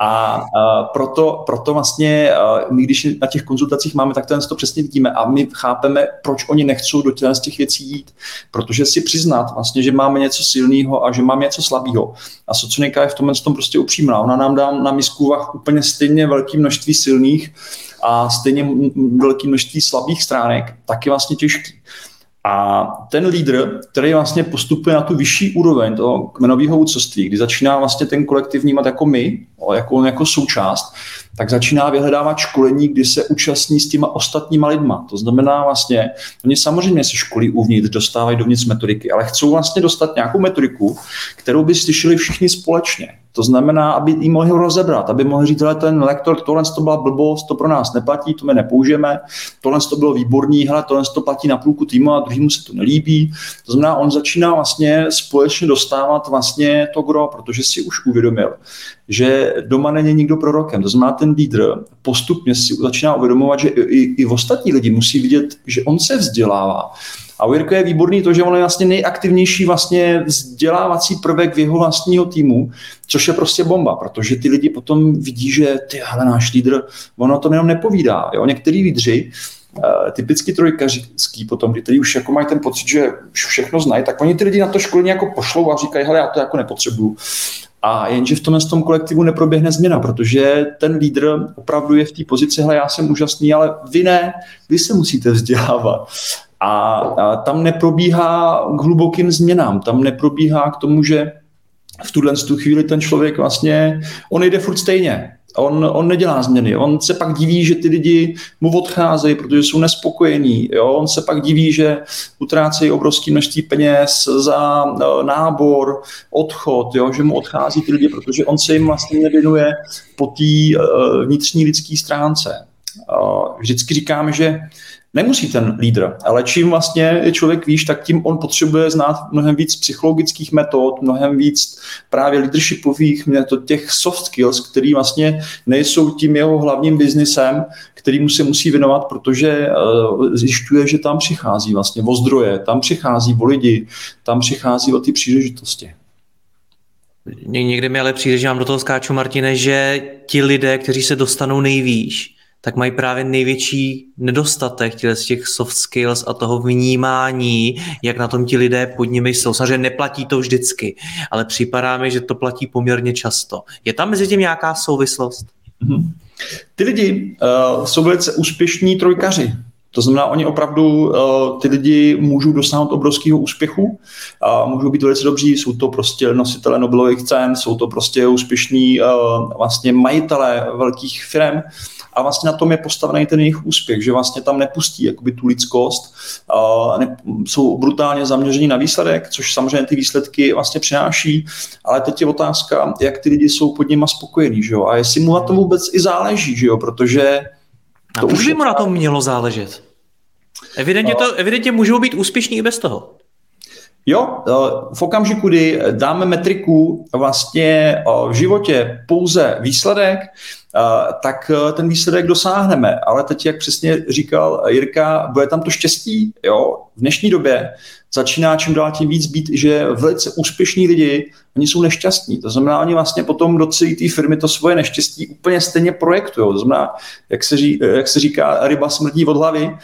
a proto, proto vlastně my, když na těch konzultacích máme, tak to přesně vidíme a my chápeme, proč oni nechcou do těch, z těch věcí jít. Protože si přiznat vlastně, že máme něco silného a že máme něco slabého. A socionika je v tomhle tom prostě upřímná. Ona nám dá na misku vah úplně stejně velké množství silných a stejně velké množství slabých stránek, tak je vlastně těžký. A ten lídr, který vlastně postupuje na tu vyšší úroveň toho kmenového vůdcovství, kdy začíná vlastně ten kolektiv vnímat jako my, jako, jako součást, tak začíná vyhledávat školení, kdy se účastní s těma ostatníma lidma. To znamená vlastně, oni samozřejmě se školí uvnitř, dostávají dovnitř metodiky, ale chcou vlastně dostat nějakou metodiku, kterou by slyšeli všichni společně. To znamená, aby ji mohli rozebrat, aby mohli říct, že ten lektor, tohle to byla blbost, to pro nás neplatí, to my nepoužijeme, tohle to bylo výborný, hele, tohle to platí na půlku týmu a druhýmu se to nelíbí. To znamená, on začíná vlastně společně dostávat vlastně to gro, protože si už uvědomil, že doma není nikdo prorokem. To znamená, ten lídr postupně si začíná uvědomovat, že i, i ostatní lidi musí vidět, že on se vzdělává. A u Jirka je výborný to, že on je vlastně nejaktivnější vlastně vzdělávací prvek v jeho vlastního týmu, což je prostě bomba, protože ty lidi potom vidí, že ty, hele, náš lídr, ono to jenom nepovídá. Jo? Některý lídři, Uh, typicky trojkařský potom, kdy už jako mají ten pocit, že už všechno znají, tak oni ty lidi na to školení jako pošlou a říkají, hele, já to jako nepotřebuju. A jenže v tomhle tom kolektivu neproběhne změna, protože ten lídr opravdu je v té pozici, hele, já jsem úžasný, ale vy ne, vy se musíte vzdělávat. A, a tam neprobíhá k hlubokým změnám, tam neprobíhá k tomu, že v tuhle tu chvíli ten člověk vlastně, on jde furt stejně. On, on nedělá změny. On se pak diví, že ty lidi mu odcházejí, protože jsou nespokojení. Jo? On se pak diví, že utrácejí obrovské množství peněz za no, nábor, odchod, jo? že mu odchází ty lidi, protože on se jim vlastně nevěnuje po té uh, vnitřní lidské stránce. Vždycky říkáme, že Nemusí ten lídr, ale čím vlastně je člověk výš, tak tím on potřebuje znát mnohem víc psychologických metod, mnohem víc právě leadershipových metod, těch soft skills, které vlastně nejsou tím jeho hlavním biznisem, kterýmu se musí věnovat, protože uh, zjišťuje, že tam přichází vlastně o zdroje, tam přichází o lidi, tam přichází o ty příležitosti. Někdy mi ale přijde, že mám do toho skáču, Martine, že ti lidé, kteří se dostanou nejvýš, tak mají právě největší nedostatek z těch soft skills a toho vnímání, jak na tom ti lidé pod nimi jsou. Samozřejmě neplatí to vždycky, ale připadá mi, že to platí poměrně často. Je tam mezi tím nějaká souvislost? Mm-hmm. Ty lidi uh, jsou velice úspěšní trojkaři. To znamená, oni opravdu, uh, ty lidi můžou dosáhnout obrovského úspěchu, a můžou být velice dobří, jsou to prostě nositele Nobelových cen, jsou to prostě úspěšní uh, vlastně majitelé velkých firm, a vlastně na tom je postavený ten jejich úspěch, že vlastně tam nepustí jakoby tu lidskost, a ne, jsou brutálně zaměření na výsledek, což samozřejmě ty výsledky vlastně přináší, ale teď je otázka, jak ty lidi jsou pod nima spokojení, že jo, a jestli mu na tom vůbec i záleží, že jo, protože... To a proč by mu na tom mělo záležet? Evidentně, to, evidentně můžou být úspěšní i bez toho. Jo, v okamžiku, kdy dáme metriku vlastně v životě pouze výsledek, tak ten výsledek dosáhneme. Ale teď, jak přesně říkal Jirka, bude tam to štěstí. Jo? V dnešní době začíná čím dál tím víc být, že velice úspěšní lidi, oni jsou nešťastní. To znamená, oni vlastně potom do celé té firmy to svoje neštěstí úplně stejně projektují. To znamená, jak se, ří, jak se říká, ryba smrdí od hlavy,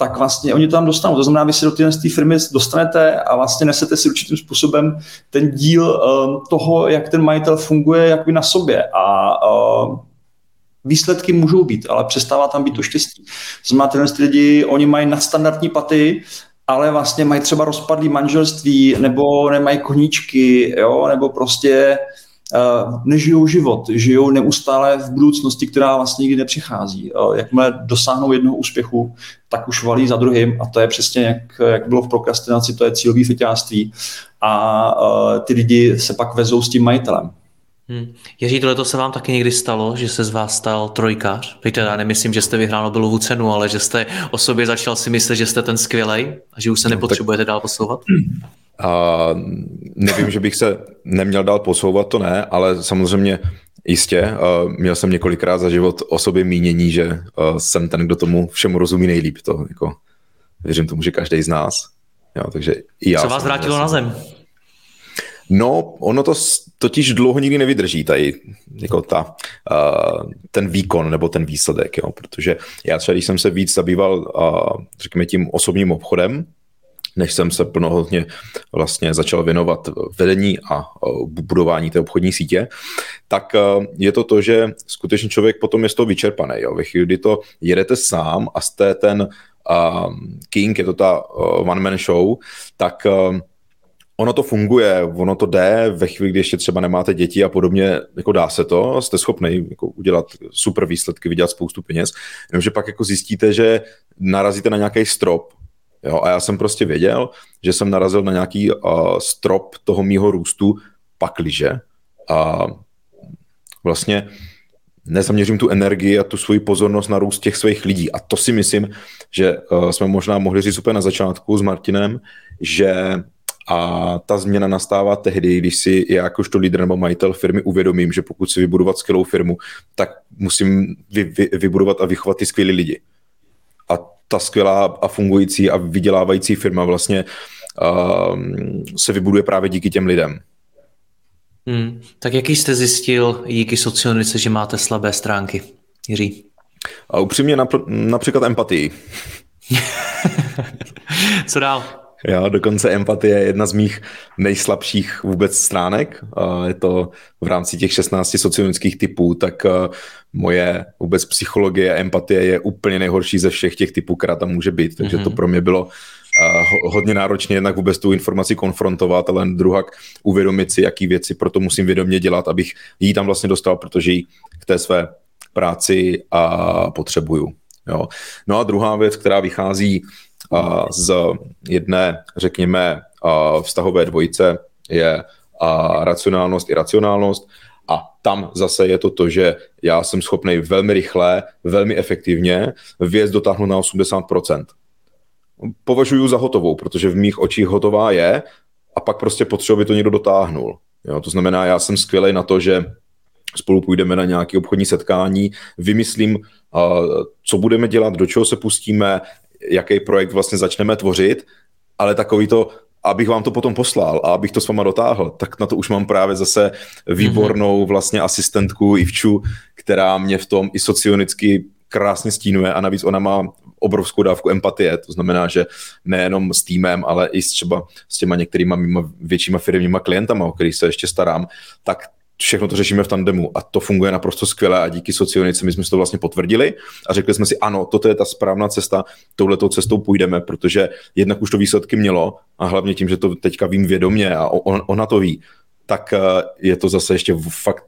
tak vlastně oni to tam dostanou. To znamená, vy se do té firmy dostanete a vlastně nesete si určitým způsobem ten díl um, toho, jak ten majitel funguje, jak vy na sobě. A uh, výsledky můžou být, ale přestává tam být to štěstí. Znamená, tyhle lidi, oni mají nadstandardní paty, ale vlastně mají třeba rozpadlý manželství, nebo nemají koníčky, jo, nebo prostě uh, nežijou život, žijou neustále v budoucnosti, která vlastně nikdy nepřichází. Uh, jakmile dosáhnou jednoho úspěchu, tak už valí za druhým a to je přesně, jak, jak bylo v prokrastinaci, to je cílový feťáctví a uh, ty lidi se pak vezou s tím majitelem. Hmm. Jiří, tohle se vám taky někdy stalo, že se z vás stal trojkář? Teď já nemyslím, že jste vyhrál Nobelovu cenu, ale že jste o sobě začal si myslet, že jste ten skvělej a že už se no, nepotřebujete tak... dál posouvat? A nevím, že bych se neměl dál posouvat, to ne, ale samozřejmě jistě. Měl jsem několikrát za život o sobě mínění, že jsem ten, kdo tomu všemu rozumí nejlíp. To jako, věřím tomu, že každý z nás. Jo, takže i já Co vás vrátilo na zem? No, ono to totiž dlouho nikdy nevydrží tady, jako ta, uh, ten výkon nebo ten výsledek, jo, protože já třeba, když jsem se víc zabýval, uh, řekněme, tím osobním obchodem, než jsem se plnohodně vlastně začal věnovat vedení a budování té obchodní sítě, tak je to to, že skutečně člověk potom je z toho vyčerpaný. Jo. Ve chvíli, kdy to jedete sám a jste ten king, je to ta uh, one-man show, tak ono to funguje, ono to jde, ve chvíli, kdy ještě třeba nemáte děti a podobně, jako dá se to, jste schopni jako udělat super výsledky, vydělat spoustu peněz, jenomže pak jako zjistíte, že narazíte na nějaký strop, jo, a já jsem prostě věděl, že jsem narazil na nějaký uh, strop toho mýho růstu, pakliže a vlastně nezaměřím tu energii a tu svoji pozornost na růst těch svých lidí. A to si myslím, že uh, jsme možná mohli říct úplně na začátku s Martinem, že A ta změna nastává tehdy, když si já jakožto lídr nebo majitel firmy uvědomím, že pokud si vybudovat skvělou firmu, tak musím vy, vy, vybudovat a vychovat ty skvělé lidi. A ta skvělá a fungující a vydělávající firma vlastně uh, se vybuduje právě díky těm lidem. Hmm. Tak jaký jste zjistil díky socionice, že máte slabé stránky, Jiří? A upřímně napr- například empatii. Co dál? Já, dokonce empatie je jedna z mých nejslabších vůbec stránek. Je to v rámci těch 16 sociologických typů, tak moje vůbec psychologie, empatie je úplně nejhorší ze všech těch typů, která tam může být. Takže to mhm. pro mě bylo hodně náročné jednak vůbec tu informaci konfrontovat, ale druhak uvědomit si, jaký věci proto musím vědomě dělat, abych ji tam vlastně dostal, protože ji k té své práci a potřebuju. Jo. No a druhá věc, která vychází z jedné, řekněme, vztahové dvojice, je racionálnost, iracionálnost. A tam zase je to to, že já jsem schopný velmi rychle, velmi efektivně věc dotáhnout na 80%. Považuji za hotovou, protože v mých očích hotová je a pak prostě potřebuji, aby to někdo dotáhnul. Jo, to znamená, já jsem skvělý na to, že spolu půjdeme na nějaké obchodní setkání, vymyslím, co budeme dělat, do čeho se pustíme, jaký projekt vlastně začneme tvořit, ale takový to, abych vám to potom poslal a abych to s váma dotáhl, tak na to už mám právě zase výbornou vlastně asistentku Ivču, která mě v tom i socionicky krásně stínuje a navíc ona má obrovskou dávku empatie, to znamená, že nejenom s týmem, ale i s třeba s těma některýma mýma většíma firmníma klientama, o kterých se ještě starám, tak všechno to řešíme v tandemu a to funguje naprosto skvěle a díky socionice my jsme si to vlastně potvrdili a řekli jsme si, ano, toto je ta správná cesta, touhletou cestou půjdeme, protože jednak už to výsledky mělo a hlavně tím, že to teďka vím vědomě a on, ona to ví, tak eh, je to zase ještě fakt,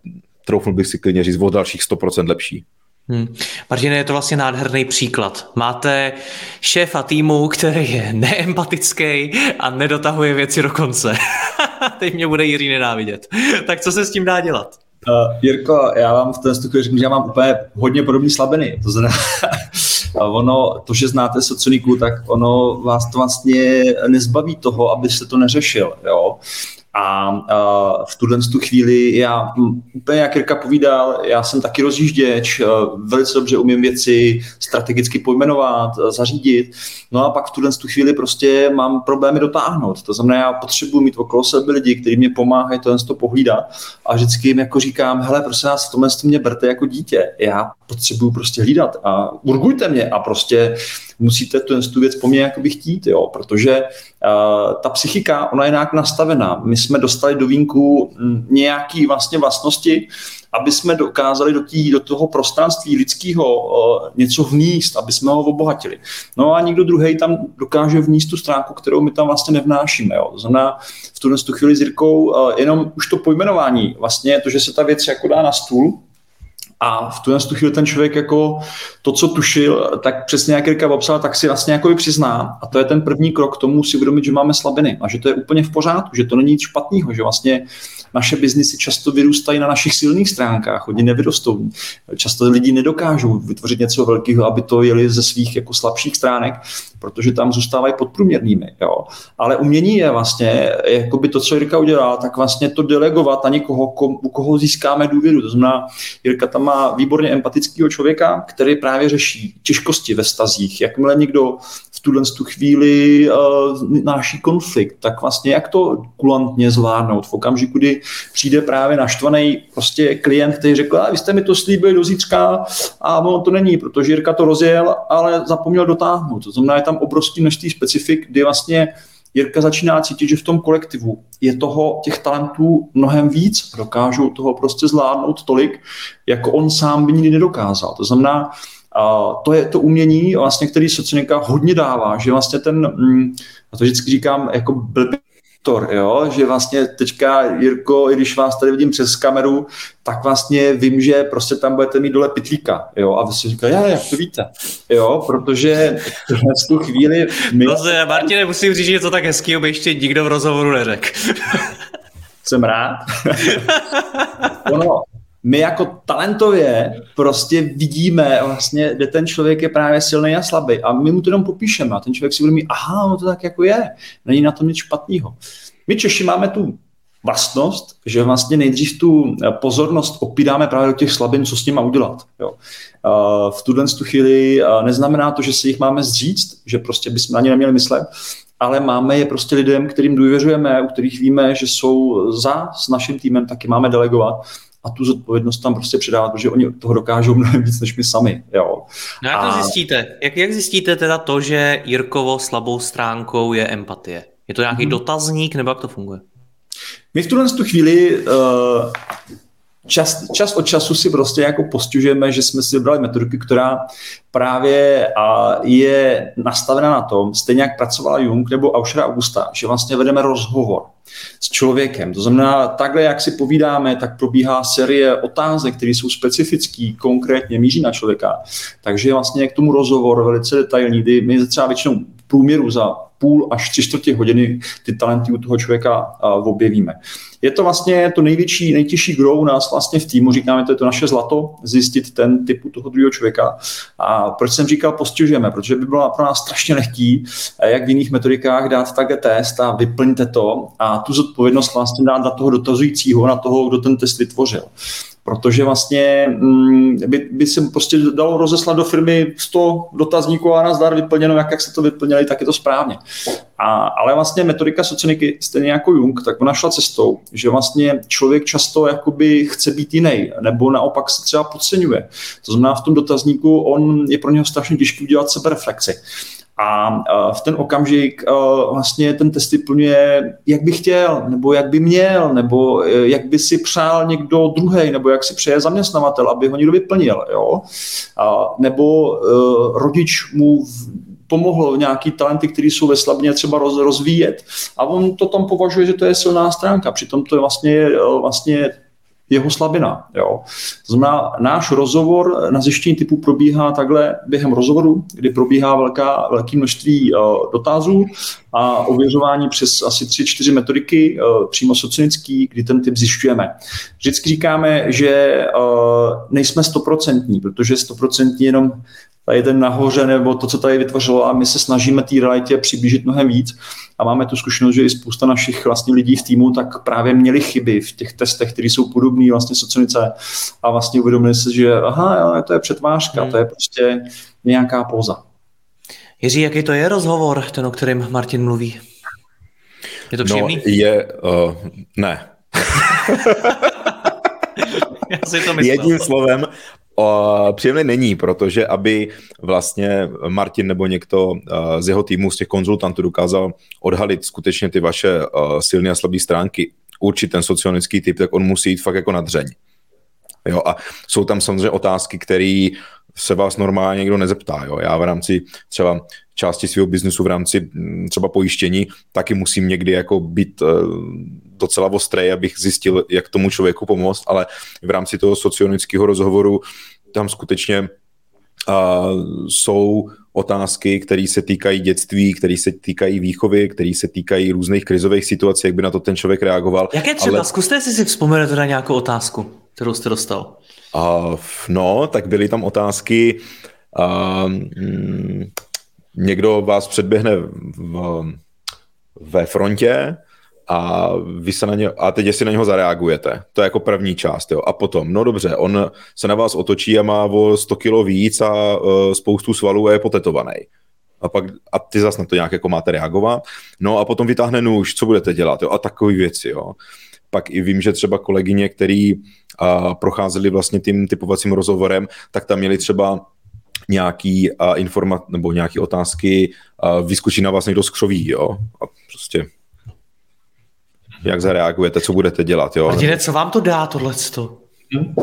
troufnul bych si klidně říct, o dalších 100% lepší. Hmm. Martine, je to vlastně nádherný příklad. Máte šéfa týmu, který je neempatický a nedotahuje věci do konce. Teď mě bude Jiří nenávidět. tak co se s tím dá dělat? Uh, Jirko, já vám v té chvíli řeknu, že já mám úplně hodně podobné slabiny. To znamená, ono, to, že znáte socioniku, tak ono vás to vlastně nezbaví toho, abyste to neřešil. Jo? A uh, v tuhle tu chvíli já úplně jak Jirka povídal, já jsem taky rozjížděč, uh, velice dobře umím věci strategicky pojmenovat, uh, zařídit, no a pak v tuhle tu chvíli prostě mám problémy dotáhnout. To znamená, já potřebuji mít okolo sebe lidi, kteří mě pomáhají tohle to pohlídat a vždycky jim jako říkám, hele, prosím vás, v tomhle mě berte jako dítě. Já potřebuju prostě hlídat a urgujte mě a prostě musíte tu, tu věc po mně jakoby chtít, jo, protože uh, ta psychika, ona je nějak nastavená. My jsme dostali do vínku nějaký vlastně vlastnosti, aby jsme dokázali do, tý, do toho prostranství lidského uh, něco vníst, aby jsme ho obohatili. No a někdo druhý tam dokáže vníst tu stránku, kterou my tam vlastně nevnášíme. Jo. To znamená, v tuhle chvíli s Jirkou uh, jenom už to pojmenování, vlastně to, že se ta věc jako dá na stůl, a v tu, tu chvíli ten člověk jako to, co tušil, tak přesně jak Jirka popsal, tak si vlastně jako přizná. A to je ten první krok k tomu si uvědomit, že máme slabiny a že to je úplně v pořádku, že to není nic špatného, že vlastně naše biznisy často vyrůstají na našich silných stránkách, hodně nevyrostou. Často lidi nedokážou vytvořit něco velkého, aby to jeli ze svých jako slabších stránek, protože tam zůstávají podprůměrnými. Jo. Ale umění je vlastně, by to, co Jirka udělal, tak vlastně to delegovat na někoho, u koho získáme důvěru. To znamená, Jirka tam má výborně empatického člověka, který právě řeší těžkosti ve stazích. Jakmile někdo v tuhle tu chvíli uh, náší konflikt, tak vlastně jak to kulantně zvládnout v okamžiku, kdy přijde právě naštvaný prostě klient, který řekl, a vy jste mi to slíbili do zítřka a ono to není, protože Jirka to rozjel, ale zapomněl dotáhnout. To znamená, je tam obrovský množství specifik, kdy vlastně Jirka začíná cítit, že v tom kolektivu je toho těch talentů mnohem víc, dokážou toho prostě zvládnout tolik, jako on sám by nikdy nedokázal. To znamená, a to je to umění, vlastně, který socionika hodně dává, že vlastně ten, mm, a to vždycky říkám, jako blbý Tor, jo? že vlastně teďka, Jirko, i když vás tady vidím přes kameru, tak vlastně vím, že prostě tam budete mít dole pitlíka, jo, a vy si říkáte, já, jak to víte, jo, protože v tu chvíli... My... No Martine, musím říct, že to tak hezký, aby ještě nikdo v rozhovoru neřekl. Jsem rád. ono, my jako talentově prostě vidíme vlastně, kde ten člověk je právě silný a slabý a my mu to jenom popíšeme a ten člověk si bude mít, aha, no to tak jako je, není na tom nic špatného. My Češi máme tu vlastnost, že vlastně nejdřív tu pozornost opíráme právě do těch slabin, co s nima udělat. Jo. V tuhle tu chvíli neznamená to, že si jich máme zříct, že prostě bychom na ně neměli myslet, ale máme je prostě lidem, kterým důvěřujeme, u kterých víme, že jsou za s naším týmem, taky máme delegovat a tu zodpovědnost tam prostě předávat, protože oni toho dokážou mnohem víc než my sami. Jo. No jak to zjistíte? Jak, jak zjistíte teda to, že Jirkovo slabou stránkou je empatie? Je to nějaký hmm. dotazník, nebo jak to funguje? My v tuhle tu chvíli uh, čas, čas od času si prostě jako postižujeme, že jsme si vybrali metodiku, která právě a je nastavena na tom, stejně jak pracovala Jung nebo Aušera Augusta, že vlastně vedeme rozhovor s člověkem. To znamená, takhle, jak si povídáme, tak probíhá série otázek, které jsou specifický, konkrétně míří na člověka. Takže vlastně k tomu rozhovor velice detailní, kdy my třeba většinou průměru za půl až tři čtvrtě hodiny ty talenty u toho člověka objevíme. Je to vlastně to největší, nejtěžší grow u nás vlastně v týmu, říkáme, to je to naše zlato, zjistit ten typu toho druhého člověka. A proč jsem říkal postižujeme? Protože by bylo pro nás strašně lehký, jak v jiných metodikách dát také test a vyplňte to a tu zodpovědnost vlastně dát na toho dotazujícího, na toho, kdo ten test vytvořil protože vlastně mm, by, by se prostě dalo rozeslat do firmy 100 dotazníků a nazdar vyplněno, jak, jak se to vyplněli, tak je to správně. A, ale vlastně metodika socioniky, stejně jako Jung, tak ona šla cestou, že vlastně člověk často jakoby chce být jiný, nebo naopak se třeba podceňuje. To znamená, v tom dotazníku on je pro něho strašně těžké udělat sebereflexi. A v ten okamžik vlastně ten test vyplňuje, jak by chtěl, nebo jak by měl, nebo e, jak by si přál někdo druhý, nebo jak si přeje zaměstnavatel, aby ho někdo vyplnil. Jo? Nebo e, rodič mu pomohlo nějaký talenty, které jsou ve slabině třeba roz, rozvíjet. A on to tam považuje, že to je silná stránka. Přitom to je vlastně, e, vlastně jeho slabina. Jo. To znamená, náš rozhovor na zjištění typu probíhá takhle během rozhovoru, kdy probíhá velká, velké množství uh, dotazů a ověřování přes asi tři, čtyři metodiky, uh, přímo socinický, kdy ten typ zjišťujeme. Vždycky říkáme, že uh, nejsme stoprocentní, protože stoprocentní jenom tady ten nahoře nebo to, co tady vytvořilo a my se snažíme té realitě přiblížit mnohem víc a máme tu zkušenost, že i spousta našich vlastně lidí v týmu tak právě měli chyby v těch testech, které jsou podobné vlastně socinice a vlastně uvědomili se, že aha, jo, to je přetvářka, hmm. to je prostě nějaká póza. Jiří, jaký to je rozhovor, ten, o kterém Martin mluví? Je to no, příjemný? No, je, uh, ne. Já si to myslel. Jedním slovem, O, příjemný není, protože aby vlastně Martin nebo někdo uh, z jeho týmu, z těch konzultantů dokázal odhalit skutečně ty vaše uh, silné a slabé stránky, určit ten socionický typ, tak on musí jít fakt jako na dřeň. Jo, a jsou tam samozřejmě otázky, které se vás normálně někdo nezeptá. Jo. Já v rámci třeba části svého biznesu, v rámci mm, třeba pojištění, taky musím někdy jako být uh, docela ostrý, abych zjistil, jak tomu člověku pomoct, ale v rámci toho socionického rozhovoru tam skutečně uh, jsou otázky, které se týkají dětství, které se týkají výchovy, které se týkají různých krizových situací, jak by na to ten člověk reagoval. Jaké třeba? Ale... Zkuste si si vzpomenout na nějakou otázku, kterou jste dostal. Uh, no, tak byly tam otázky, uh, mm, někdo vás předběhne v, ve frontě, a vy se na ně, a teď jestli na něho zareagujete. To je jako první část, jo. A potom, no dobře, on se na vás otočí a má o 100 kilo víc a uh, spoustu svalů a je potetovaný. A pak, a ty zase na to nějak jako máte reagovat. No a potom vytáhne nůž, co budete dělat, jo. A takové věci, jo. Pak i vím, že třeba kolegyně, který uh, procházeli vlastně tím typovacím rozhovorem, tak tam měli třeba nějaký uh, informat, nebo nějaké otázky, uh, vyskočí na vás někdo skřoví, jo. A prostě jak zareagujete, co budete dělat. Jo? Martine, co vám to dá tohleto? Hmm.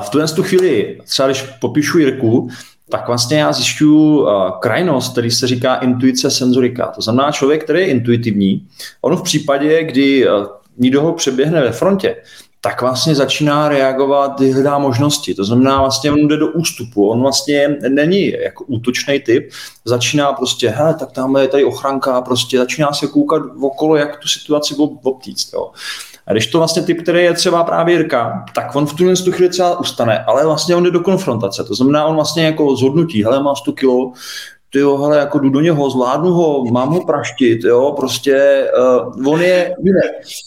V tuhle tu chvíli, třeba když popíšu Jirku, tak vlastně já zjišťuju uh, krajnost, který se říká intuice senzorika. To znamená člověk, který je intuitivní. On v případě, kdy uh, někdo ho přeběhne ve frontě, tak vlastně začíná reagovat, hledá možnosti. To znamená, vlastně on jde do ústupu, on vlastně není jako útočný typ, začíná prostě, hele, tak tam je tady ochranka, prostě začíná se koukat okolo, jak tu situaci obtíct. Jo. A když to vlastně typ, který je třeba právě Jirka, tak on v tuhle tu chvíli třeba ustane, ale vlastně on jde do konfrontace. To znamená, on vlastně jako zhodnotí, hele, má 100 kilo, ty jo, hele, jako jdu do něho, zvládnu ho, mám ho praštit, jo, prostě uh, on je jiný.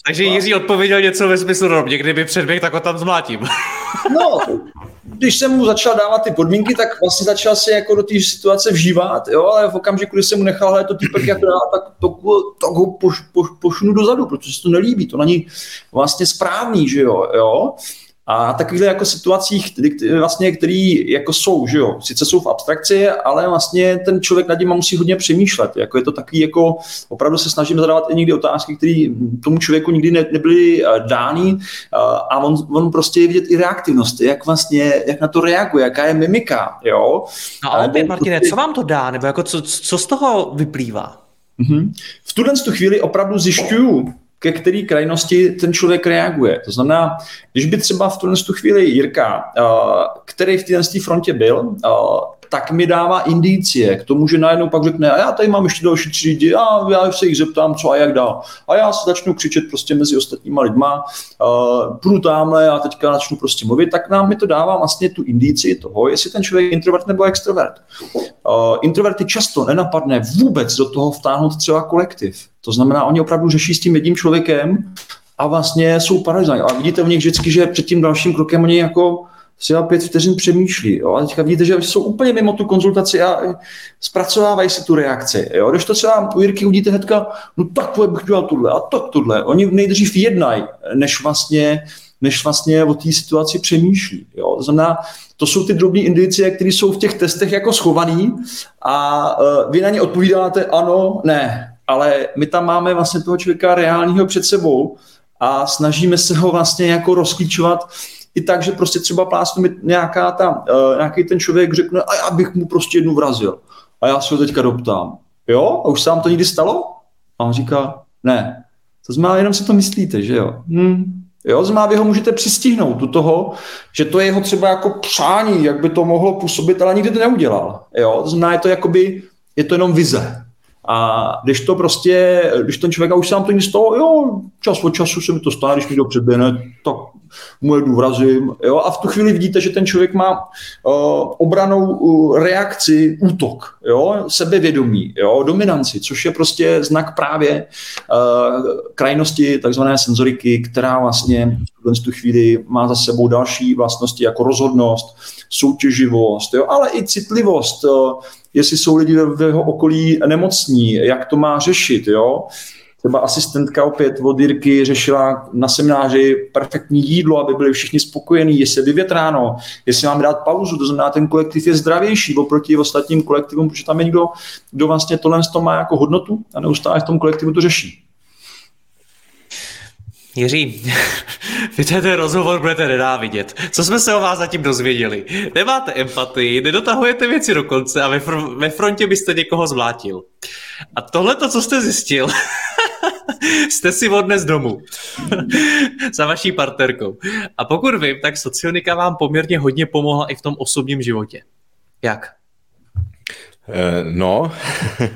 Takže Jiří odpověděl něco ve smyslu, no, někdy by předběh, tak ho tam zmlátím. No, když jsem mu začal dávat ty podmínky, tak vlastně začal se jako do té situace vžívat, jo, ale v okamžiku, kdy jsem mu nechal, hele, to týpek jak dá, tak, to, tak ho poš, poš, pošnu dozadu, protože se to nelíbí, to není vlastně správný, že jo, jo. A takovýchhle jako situacích, který, vlastně, který jako jsou, že jo, sice jsou v abstrakci, ale vlastně ten člověk nad tím musí hodně přemýšlet. Jako je to takový, jako opravdu se snažím zadávat i někdy otázky, které tomu člověku nikdy ne, nebyly uh, dány uh, a on, on prostě je vidět i reaktivnost, jak vlastně, jak na to reaguje, jaká je mimika, jo. No ale opět, Martine, prostě- co vám to dá, nebo jako co, co z toho vyplývá? Mm-hmm. V tuhle chvíli opravdu zjišťuju, ke které krajnosti ten člověk reaguje. To znamená, když by třeba v tuhle chvíli Jirka, který v této frontě byl, tak mi dává indicie k tomu, že najednou pak řekne, a já tady mám ještě další lidi, a já se jich zeptám, co a jak dál. A já se začnu křičet prostě mezi ostatníma lidma, uh, půjdu tamhle a teďka začnu prostě mluvit, tak nám mi to dává vlastně tu indici toho, jestli ten člověk je introvert nebo extrovert. Uh, introverty často nenapadne vůbec do toho vtáhnout třeba kolektiv. To znamená, oni opravdu řeší s tím jedním člověkem a vlastně jsou paralizovaní. A vidíte v nich vždycky, že před tím dalším krokem oni jako třeba pět vteřin přemýšlí. Jo? A teďka vidíte, že jsou úplně mimo tu konzultaci a zpracovávají si tu reakci. Jo? Když to třeba u Jirky uvidíte hnedka, no tak bych dělal tohle a tak tohle. Oni nejdřív jednají, než vlastně, než vlastně o té situaci přemýšlí. Jo? To znamená, to jsou ty drobné indicie, které jsou v těch testech jako schované a uh, vy na ně odpovídáte ano, ne. Ale my tam máme vlastně toho člověka reálního před sebou a snažíme se ho vlastně jako rozklíčovat i tak, že prostě třeba plásnu mi nějaká ta, uh, nějaký ten člověk řekne, a já bych mu prostě jednu vrazil. A já se ho teďka doptám. Jo? A už se vám to někdy stalo? A on říká, ne. To znamená, jenom si to myslíte, že jo? Hm. Jo, znamená, vy ho můžete přistihnout do toho, že to je jeho třeba jako přání, jak by to mohlo působit, ale nikdy to neudělal. Jo, to znamená, je to jakoby, je to jenom vize. A když to prostě, když ten člověk, a už se nám to nic stalo, jo, čas od času se mi to stane, když mi to předběhne, tak mu jedu vrazím, jo, a v tu chvíli vidíte, že ten člověk má uh, obranou uh, reakci, útok, jo, sebevědomí, jo, dominanci, což je prostě znak právě uh, krajnosti takzvané senzoriky, která vlastně v tu chvíli má za sebou další vlastnosti jako rozhodnost, soutěživost, jo, ale i citlivost, jestli jsou lidi v jeho okolí nemocní, jak to má řešit, jo. Třeba asistentka opět od Jirky řešila na semináři perfektní jídlo, aby byli všichni spokojení, jestli je vyvětráno, jestli mám dát pauzu, to znamená, ten kolektiv je zdravější oproti ostatním kolektivům, protože tam je někdo, kdo vlastně tohle má jako hodnotu a neustále v tom kolektivu to řeší. Jiří, vy ten rozhovor budete nenávidět. Co jsme se o vás zatím dozvěděli? Nemáte empatii, nedotahujete věci do konce a ve, fr- ve frontě byste někoho zvlátil. A tohle to, co jste zjistil, jste si odnes domů za vaší partnerkou. A pokud vím, tak socionika vám poměrně hodně pomohla i v tom osobním životě. Jak? Eh, no,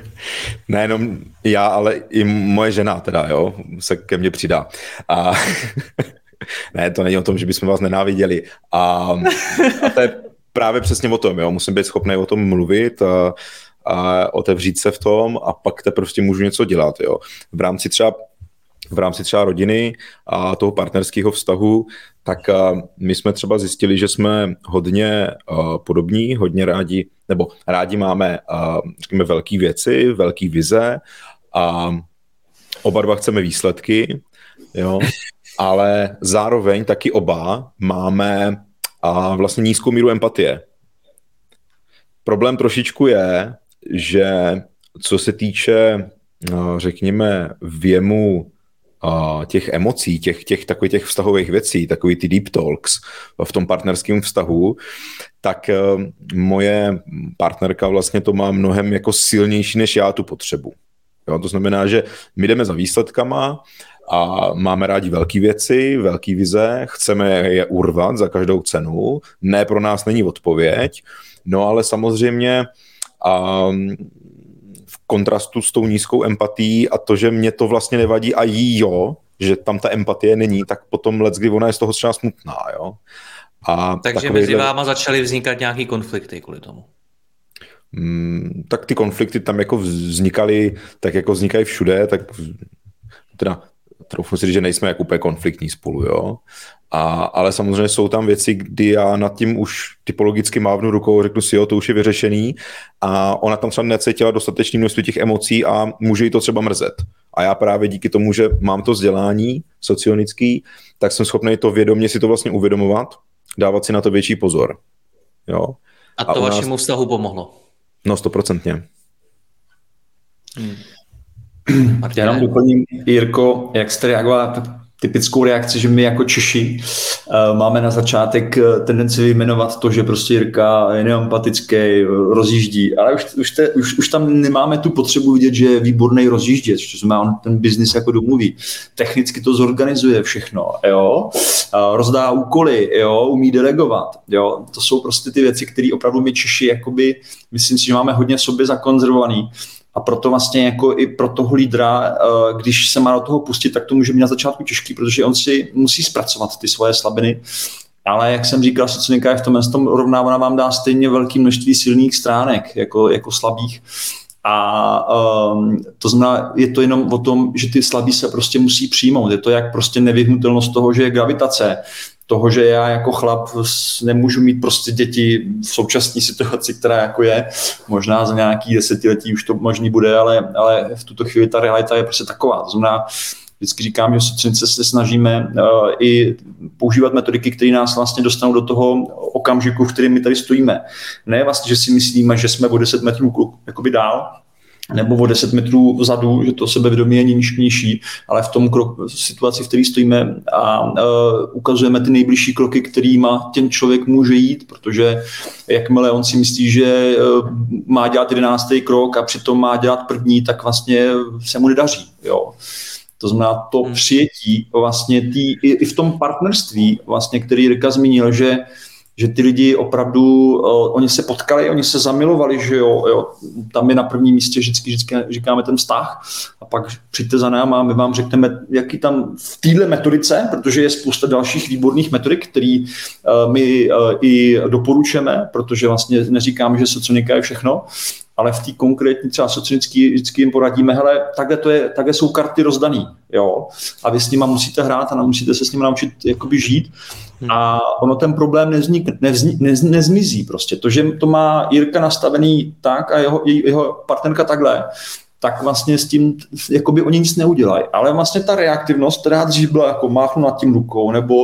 nejenom já, ale i moje žena teda, jo, se ke mně přidá. A ne, to není o tom, že bychom vás nenáviděli. A, a to je právě přesně o tom, jo, musím být schopný o tom mluvit a, a otevřít se v tom a pak te prostě můžu něco dělat, jo. V rámci třeba v rámci třeba rodiny a toho partnerského vztahu, tak my jsme třeba zjistili, že jsme hodně podobní, hodně rádi, nebo rádi máme, řekněme, velké věci, velké vize a oba dva chceme výsledky, jo, ale zároveň taky oba máme a vlastně nízkou míru empatie. Problém trošičku je, že co se týče, řekněme, věmu těch emocí, těch, těch takových těch vztahových věcí, takový ty deep talks v tom partnerském vztahu, tak eh, moje partnerka vlastně to má mnohem jako silnější, než já tu potřebu. Jo, to znamená, že my jdeme za výsledkama a máme rádi velké věci, velké vize, chceme je urvat za každou cenu, ne pro nás není odpověď, no ale samozřejmě a kontrastu s tou nízkou empatií a to, že mě to vlastně nevadí a jí jo, že tam ta empatie není, tak potom let, kdy ona je z toho třeba smutná, jo. A Takže mezi váma začaly vznikat nějaký konflikty kvůli tomu? mm, tak ty konflikty tam jako vznikaly, tak jako vznikají všude, tak teda troufnu si říct, že nejsme jako úplně konfliktní spolu, jo. A, ale samozřejmě jsou tam věci, kdy já nad tím už typologicky mávnu rukou, řeknu si, jo, to už je vyřešený a ona tam třeba necítila dostatečné množství těch emocí a může jí to třeba mrzet. A já právě díky tomu, že mám to vzdělání socionický, tak jsem schopný to vědomě si to vlastně uvědomovat, dávat si na to větší pozor. Jo. A to a vašemu nás... vztahu pomohlo? No, stoprocentně. Hmm. Já jenom doplním, Jirko, jak jste reagoval typickou reakci, že my jako Češi uh, máme na začátek eh, tendenci vyjmenovat to, že prostě Jirka je neempatický, rozjíždí, ale už, už, te, už, už tam nemáme tu potřebu vidět, že je výborný rozjíždět, že znamená, on ten biznis jako domluví. Technicky to zorganizuje všechno, jo, uh, rozdá úkoly, jo, umí delegovat, jo, to jsou prostě ty věci, které opravdu my Češi, jakoby, myslím si, že máme hodně sobě zakonzervovaný a proto vlastně jako i pro toho lídra, eh, když se má do toho pustit, tak to může být na začátku těžký, protože on si musí zpracovat ty svoje slabiny. Ale jak jsem říkal, sociolika je v tom, tom rovná, vám dá stejně velké množství silných stránek, jako, jako slabých. A um, to znamená, je to jenom o tom, že ty slabí se prostě musí přijmout. Je to jak prostě nevyhnutelnost toho, že je gravitace toho, že já jako chlap nemůžu mít prostě děti v současné situaci, která jako je. Možná za nějaký desetiletí už to možný bude, ale, ale v tuto chvíli ta realita je prostě taková. To znamená, vždycky říkám, že socinice se snažíme uh, i používat metodiky, které nás vlastně dostanou do toho okamžiku, v kterém my tady stojíme. Ne vlastně, že si myslíme, že jsme o 10 metrů jakoby dál, nebo o 10 metrů vzadu, že to sebevědomí je nižší, ale v tom krok, situaci, v které stojíme a uh, ukazujeme ty nejbližší kroky, kterýma ten člověk může jít, protože jakmile on si myslí, že uh, má dělat jedenáctý krok a přitom má dělat první, tak vlastně se mu nedaří. Jo. To znamená to hmm. přijetí vlastně tý, i, i v tom partnerství, vlastně, který Jirka zmínil, že že ty lidi opravdu, uh, oni se potkali, oni se zamilovali, že jo, jo, tam je na prvním místě vždycky, vždycky říkáme ten vztah. A pak přijďte za náma a my vám řekneme, jaký tam v téhle metodice, protože je spousta dalších výborných metodik, který uh, my uh, i doporučujeme, protože vlastně neříkáme, že socionika je všechno, ale v té konkrétní třeba socionický vždycky jim poradíme, hele, takhle, to je, takhle jsou karty rozdaný, jo, a vy s nima musíte hrát a musíte se s nimi naučit jakoby žít Hmm. A ono ten problém neznik, nevzni, nez, nezmizí prostě. To, že to má Jirka nastavený tak a jeho, jeho partnerka takhle, tak vlastně s tím jakoby oni nic neudělají. Ale vlastně ta reaktivnost, která dřív byla jako máchnu nad tím rukou, nebo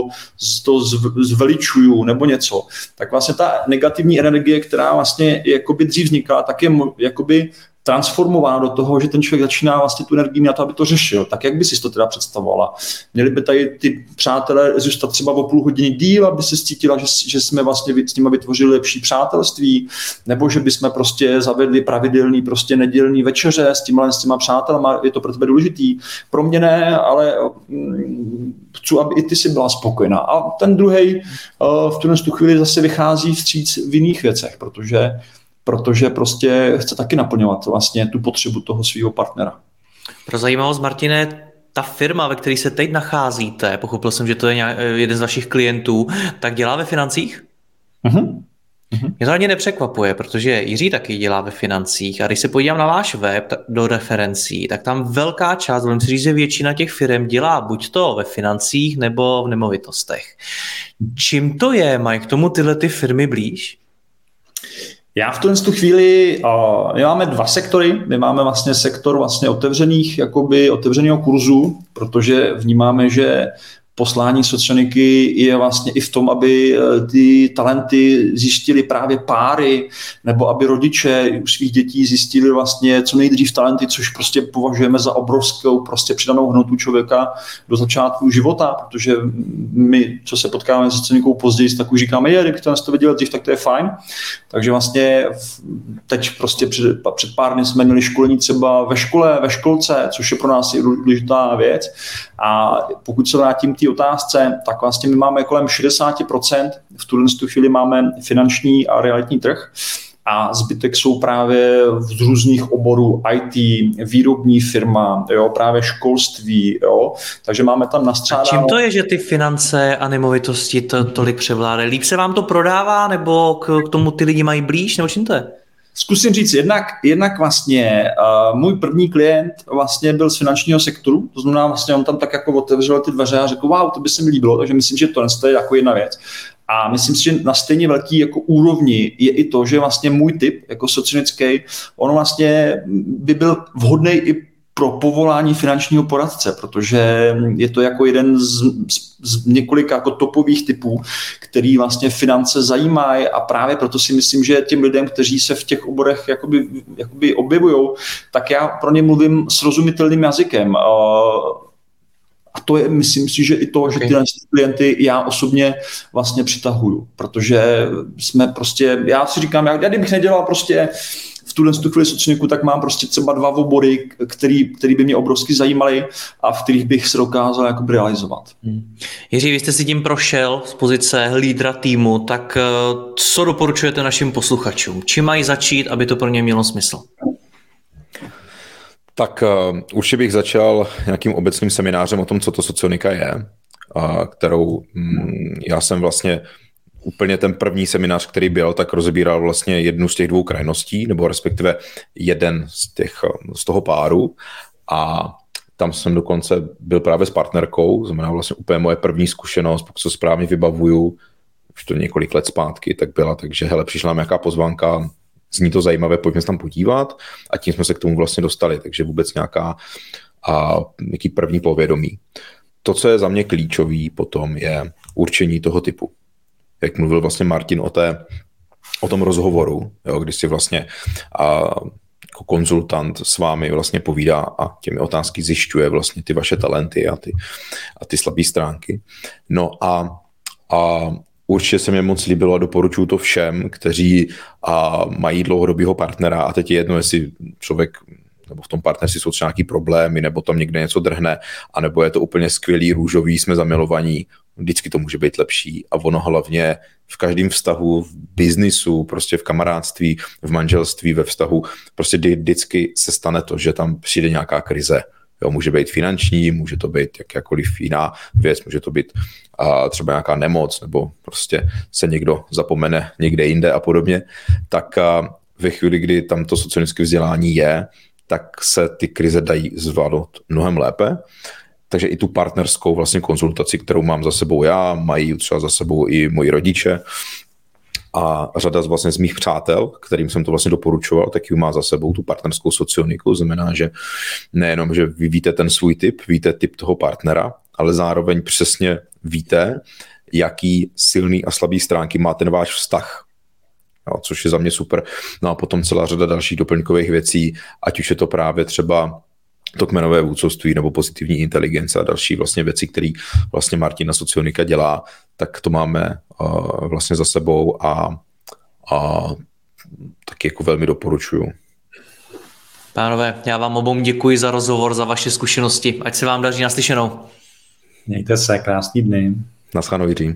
to zveličuju, nebo něco, tak vlastně ta negativní energie, která vlastně jakoby dřív vznikala, tak je jakoby transformována do toho, že ten člověk začíná vlastně tu energii na to, aby to řešil. Tak jak by si to teda představovala? Měli by tady ty přátelé zůstat třeba o půl hodiny díl, aby se cítila, že, že jsme vlastně s nimi vytvořili lepší přátelství, nebo že bychom prostě zavedli pravidelný prostě nedělní večeře s těma, s těma přátelama, je to pro tebe důležitý. Pro mě ne, ale mm, chci, aby i ty si byla spokojená. A ten druhý uh, v tuhle chvíli zase vychází vstříc v jiných věcech, protože protože prostě chce taky naplňovat vlastně tu potřebu toho svého partnera. Pro zajímavost, Martine, ta firma, ve které se teď nacházíte, pochopil jsem, že to je jeden z vašich klientů, tak dělá ve financích? Uh-huh. Mě to ani nepřekvapuje, protože Jiří taky dělá ve financích a když se podívám na váš web do referencí, tak tam velká část, budeme si říct, že většina těch firm dělá buď to ve financích nebo v nemovitostech. Čím to je? Mají k tomu tyhle ty firmy blíž? Já v tuhle tu chvíli, uh, my máme dva sektory, my máme vlastně sektor vlastně otevřených, jakoby otevřeného kurzu, protože vnímáme, že poslání socioniky je vlastně i v tom, aby eh, ty talenty zjistili právě páry, nebo aby rodiče u svých dětí zjistili vlastně co nejdřív talenty, což prostě považujeme za obrovskou prostě přidanou hnotu člověka do začátku života, protože my, co se potkáváme s socionikou později, tak už říkáme, je, kdybych to to viděl dřív, tak to je fajn. Takže vlastně teď prostě před, před pár dny jsme měli školení třeba ve škole, ve školce, což je pro nás důležitá věc. A pokud se vrátím k té otázce, tak vlastně my máme kolem 60%, v tuhle chvíli máme finanční a realitní trh, a zbytek jsou právě z různých oborů IT, výrobní firma, jo, právě školství, jo, takže máme tam nastřádáno... A čím to je, že ty finance a nemovitosti to tolik převládají? Líp se vám to prodává, nebo k, k tomu ty lidi mají blíž, nebo čím to je? Zkusím říct, jednak, jednak vlastně uh, můj první klient vlastně byl z finančního sektoru, to znamená vlastně on tam tak jako otevřel ty dveře a řekl, wow, to by se mi líbilo, takže myslím, že to je jako jedna věc. A myslím si, že na stejně velký jako úrovni je i to, že vlastně můj typ jako socionický, on vlastně by byl vhodný i pro povolání finančního poradce, protože je to jako jeden z, z, z několika jako topových typů, který vlastně finance zajímají a právě proto si myslím, že těm lidem, kteří se v těch oborech jakoby, jakoby objevují, tak já pro ně mluvím srozumitelným jazykem. A to je, myslím si, že i to, okay. že tyhle klienty já osobně vlastně přitahuju, protože jsme prostě, já si říkám, já, já kdybych nedělal prostě v tuhle tu chvíli sociniku, tak mám prostě třeba dva obory, který, který by mě obrovsky zajímaly a v kterých bych se dokázal jako realizovat. Hmm. Jiří, vy jste si tím prošel z pozice lídra týmu, tak eh, co doporučujete našim posluchačům? Čím mají začít, aby to pro ně mělo smysl? Tak uh, určitě bych začal nějakým obecným seminářem o tom, co to socionika je, uh, kterou um, já jsem vlastně úplně ten první seminář, který byl, tak rozebíral vlastně jednu z těch dvou krajností, nebo respektive jeden z, těch, z toho páru. A tam jsem dokonce byl právě s partnerkou, znamená vlastně úplně moje první zkušenost, pokud se správně vybavuju, už to několik let zpátky, tak byla, takže hele, přišla nějaká pozvánka, zní to zajímavé, pojďme se tam podívat. A tím jsme se k tomu vlastně dostali, takže vůbec nějaká a, nějaký první povědomí. To, co je za mě klíčový potom, je určení toho typu jak mluvil vlastně Martin o, té, o tom rozhovoru, jo, kdy si vlastně a, jako konzultant s vámi vlastně povídá a těmi otázky zjišťuje vlastně ty vaše talenty a ty, a ty slabé stránky. No a, a určitě se mi moc líbilo a doporučuji to všem, kteří a, mají dlouhodobého partnera a teď je jedno, jestli člověk nebo v tom partnerství jsou třeba nějaký problémy, nebo tam někde něco drhne, anebo je to úplně skvělý, růžový, jsme zamilovaní, vždycky to může být lepší a ono hlavně v každém vztahu, v biznisu, prostě v kamarádství, v manželství, ve vztahu, prostě vždycky se stane to, že tam přijde nějaká krize. Jo, může být finanční, může to být jakákoliv jiná věc, může to být a třeba nějaká nemoc, nebo prostě se někdo zapomene někde jinde a podobně, tak a ve chvíli, kdy tam to sociologické vzdělání je, tak se ty krize dají zvládnout mnohem lépe. Takže i tu partnerskou vlastně konzultaci, kterou mám za sebou já, mají třeba za sebou i moji rodiče a řada z vlastně z mých přátel, kterým jsem to vlastně doporučoval, tak ji má za sebou tu partnerskou socioniku. Znamená, že nejenom, že vy víte ten svůj typ, víte typ toho partnera, ale zároveň přesně víte, jaký silný a slabý stránky má ten váš vztah jo, což je za mě super. No a potom celá řada dalších doplňkových věcí, ať už je to právě třeba to kmenové vůdcovství nebo pozitivní inteligence a další vlastně věci, které vlastně Martina Socionika dělá, tak to máme uh, vlastně za sebou a, a taky jako velmi doporučuju. Pánové, já vám obou děkuji za rozhovor, za vaše zkušenosti. Ať se vám daří naslyšenou. Mějte se, krásný dny. Naschledanou, Jiří.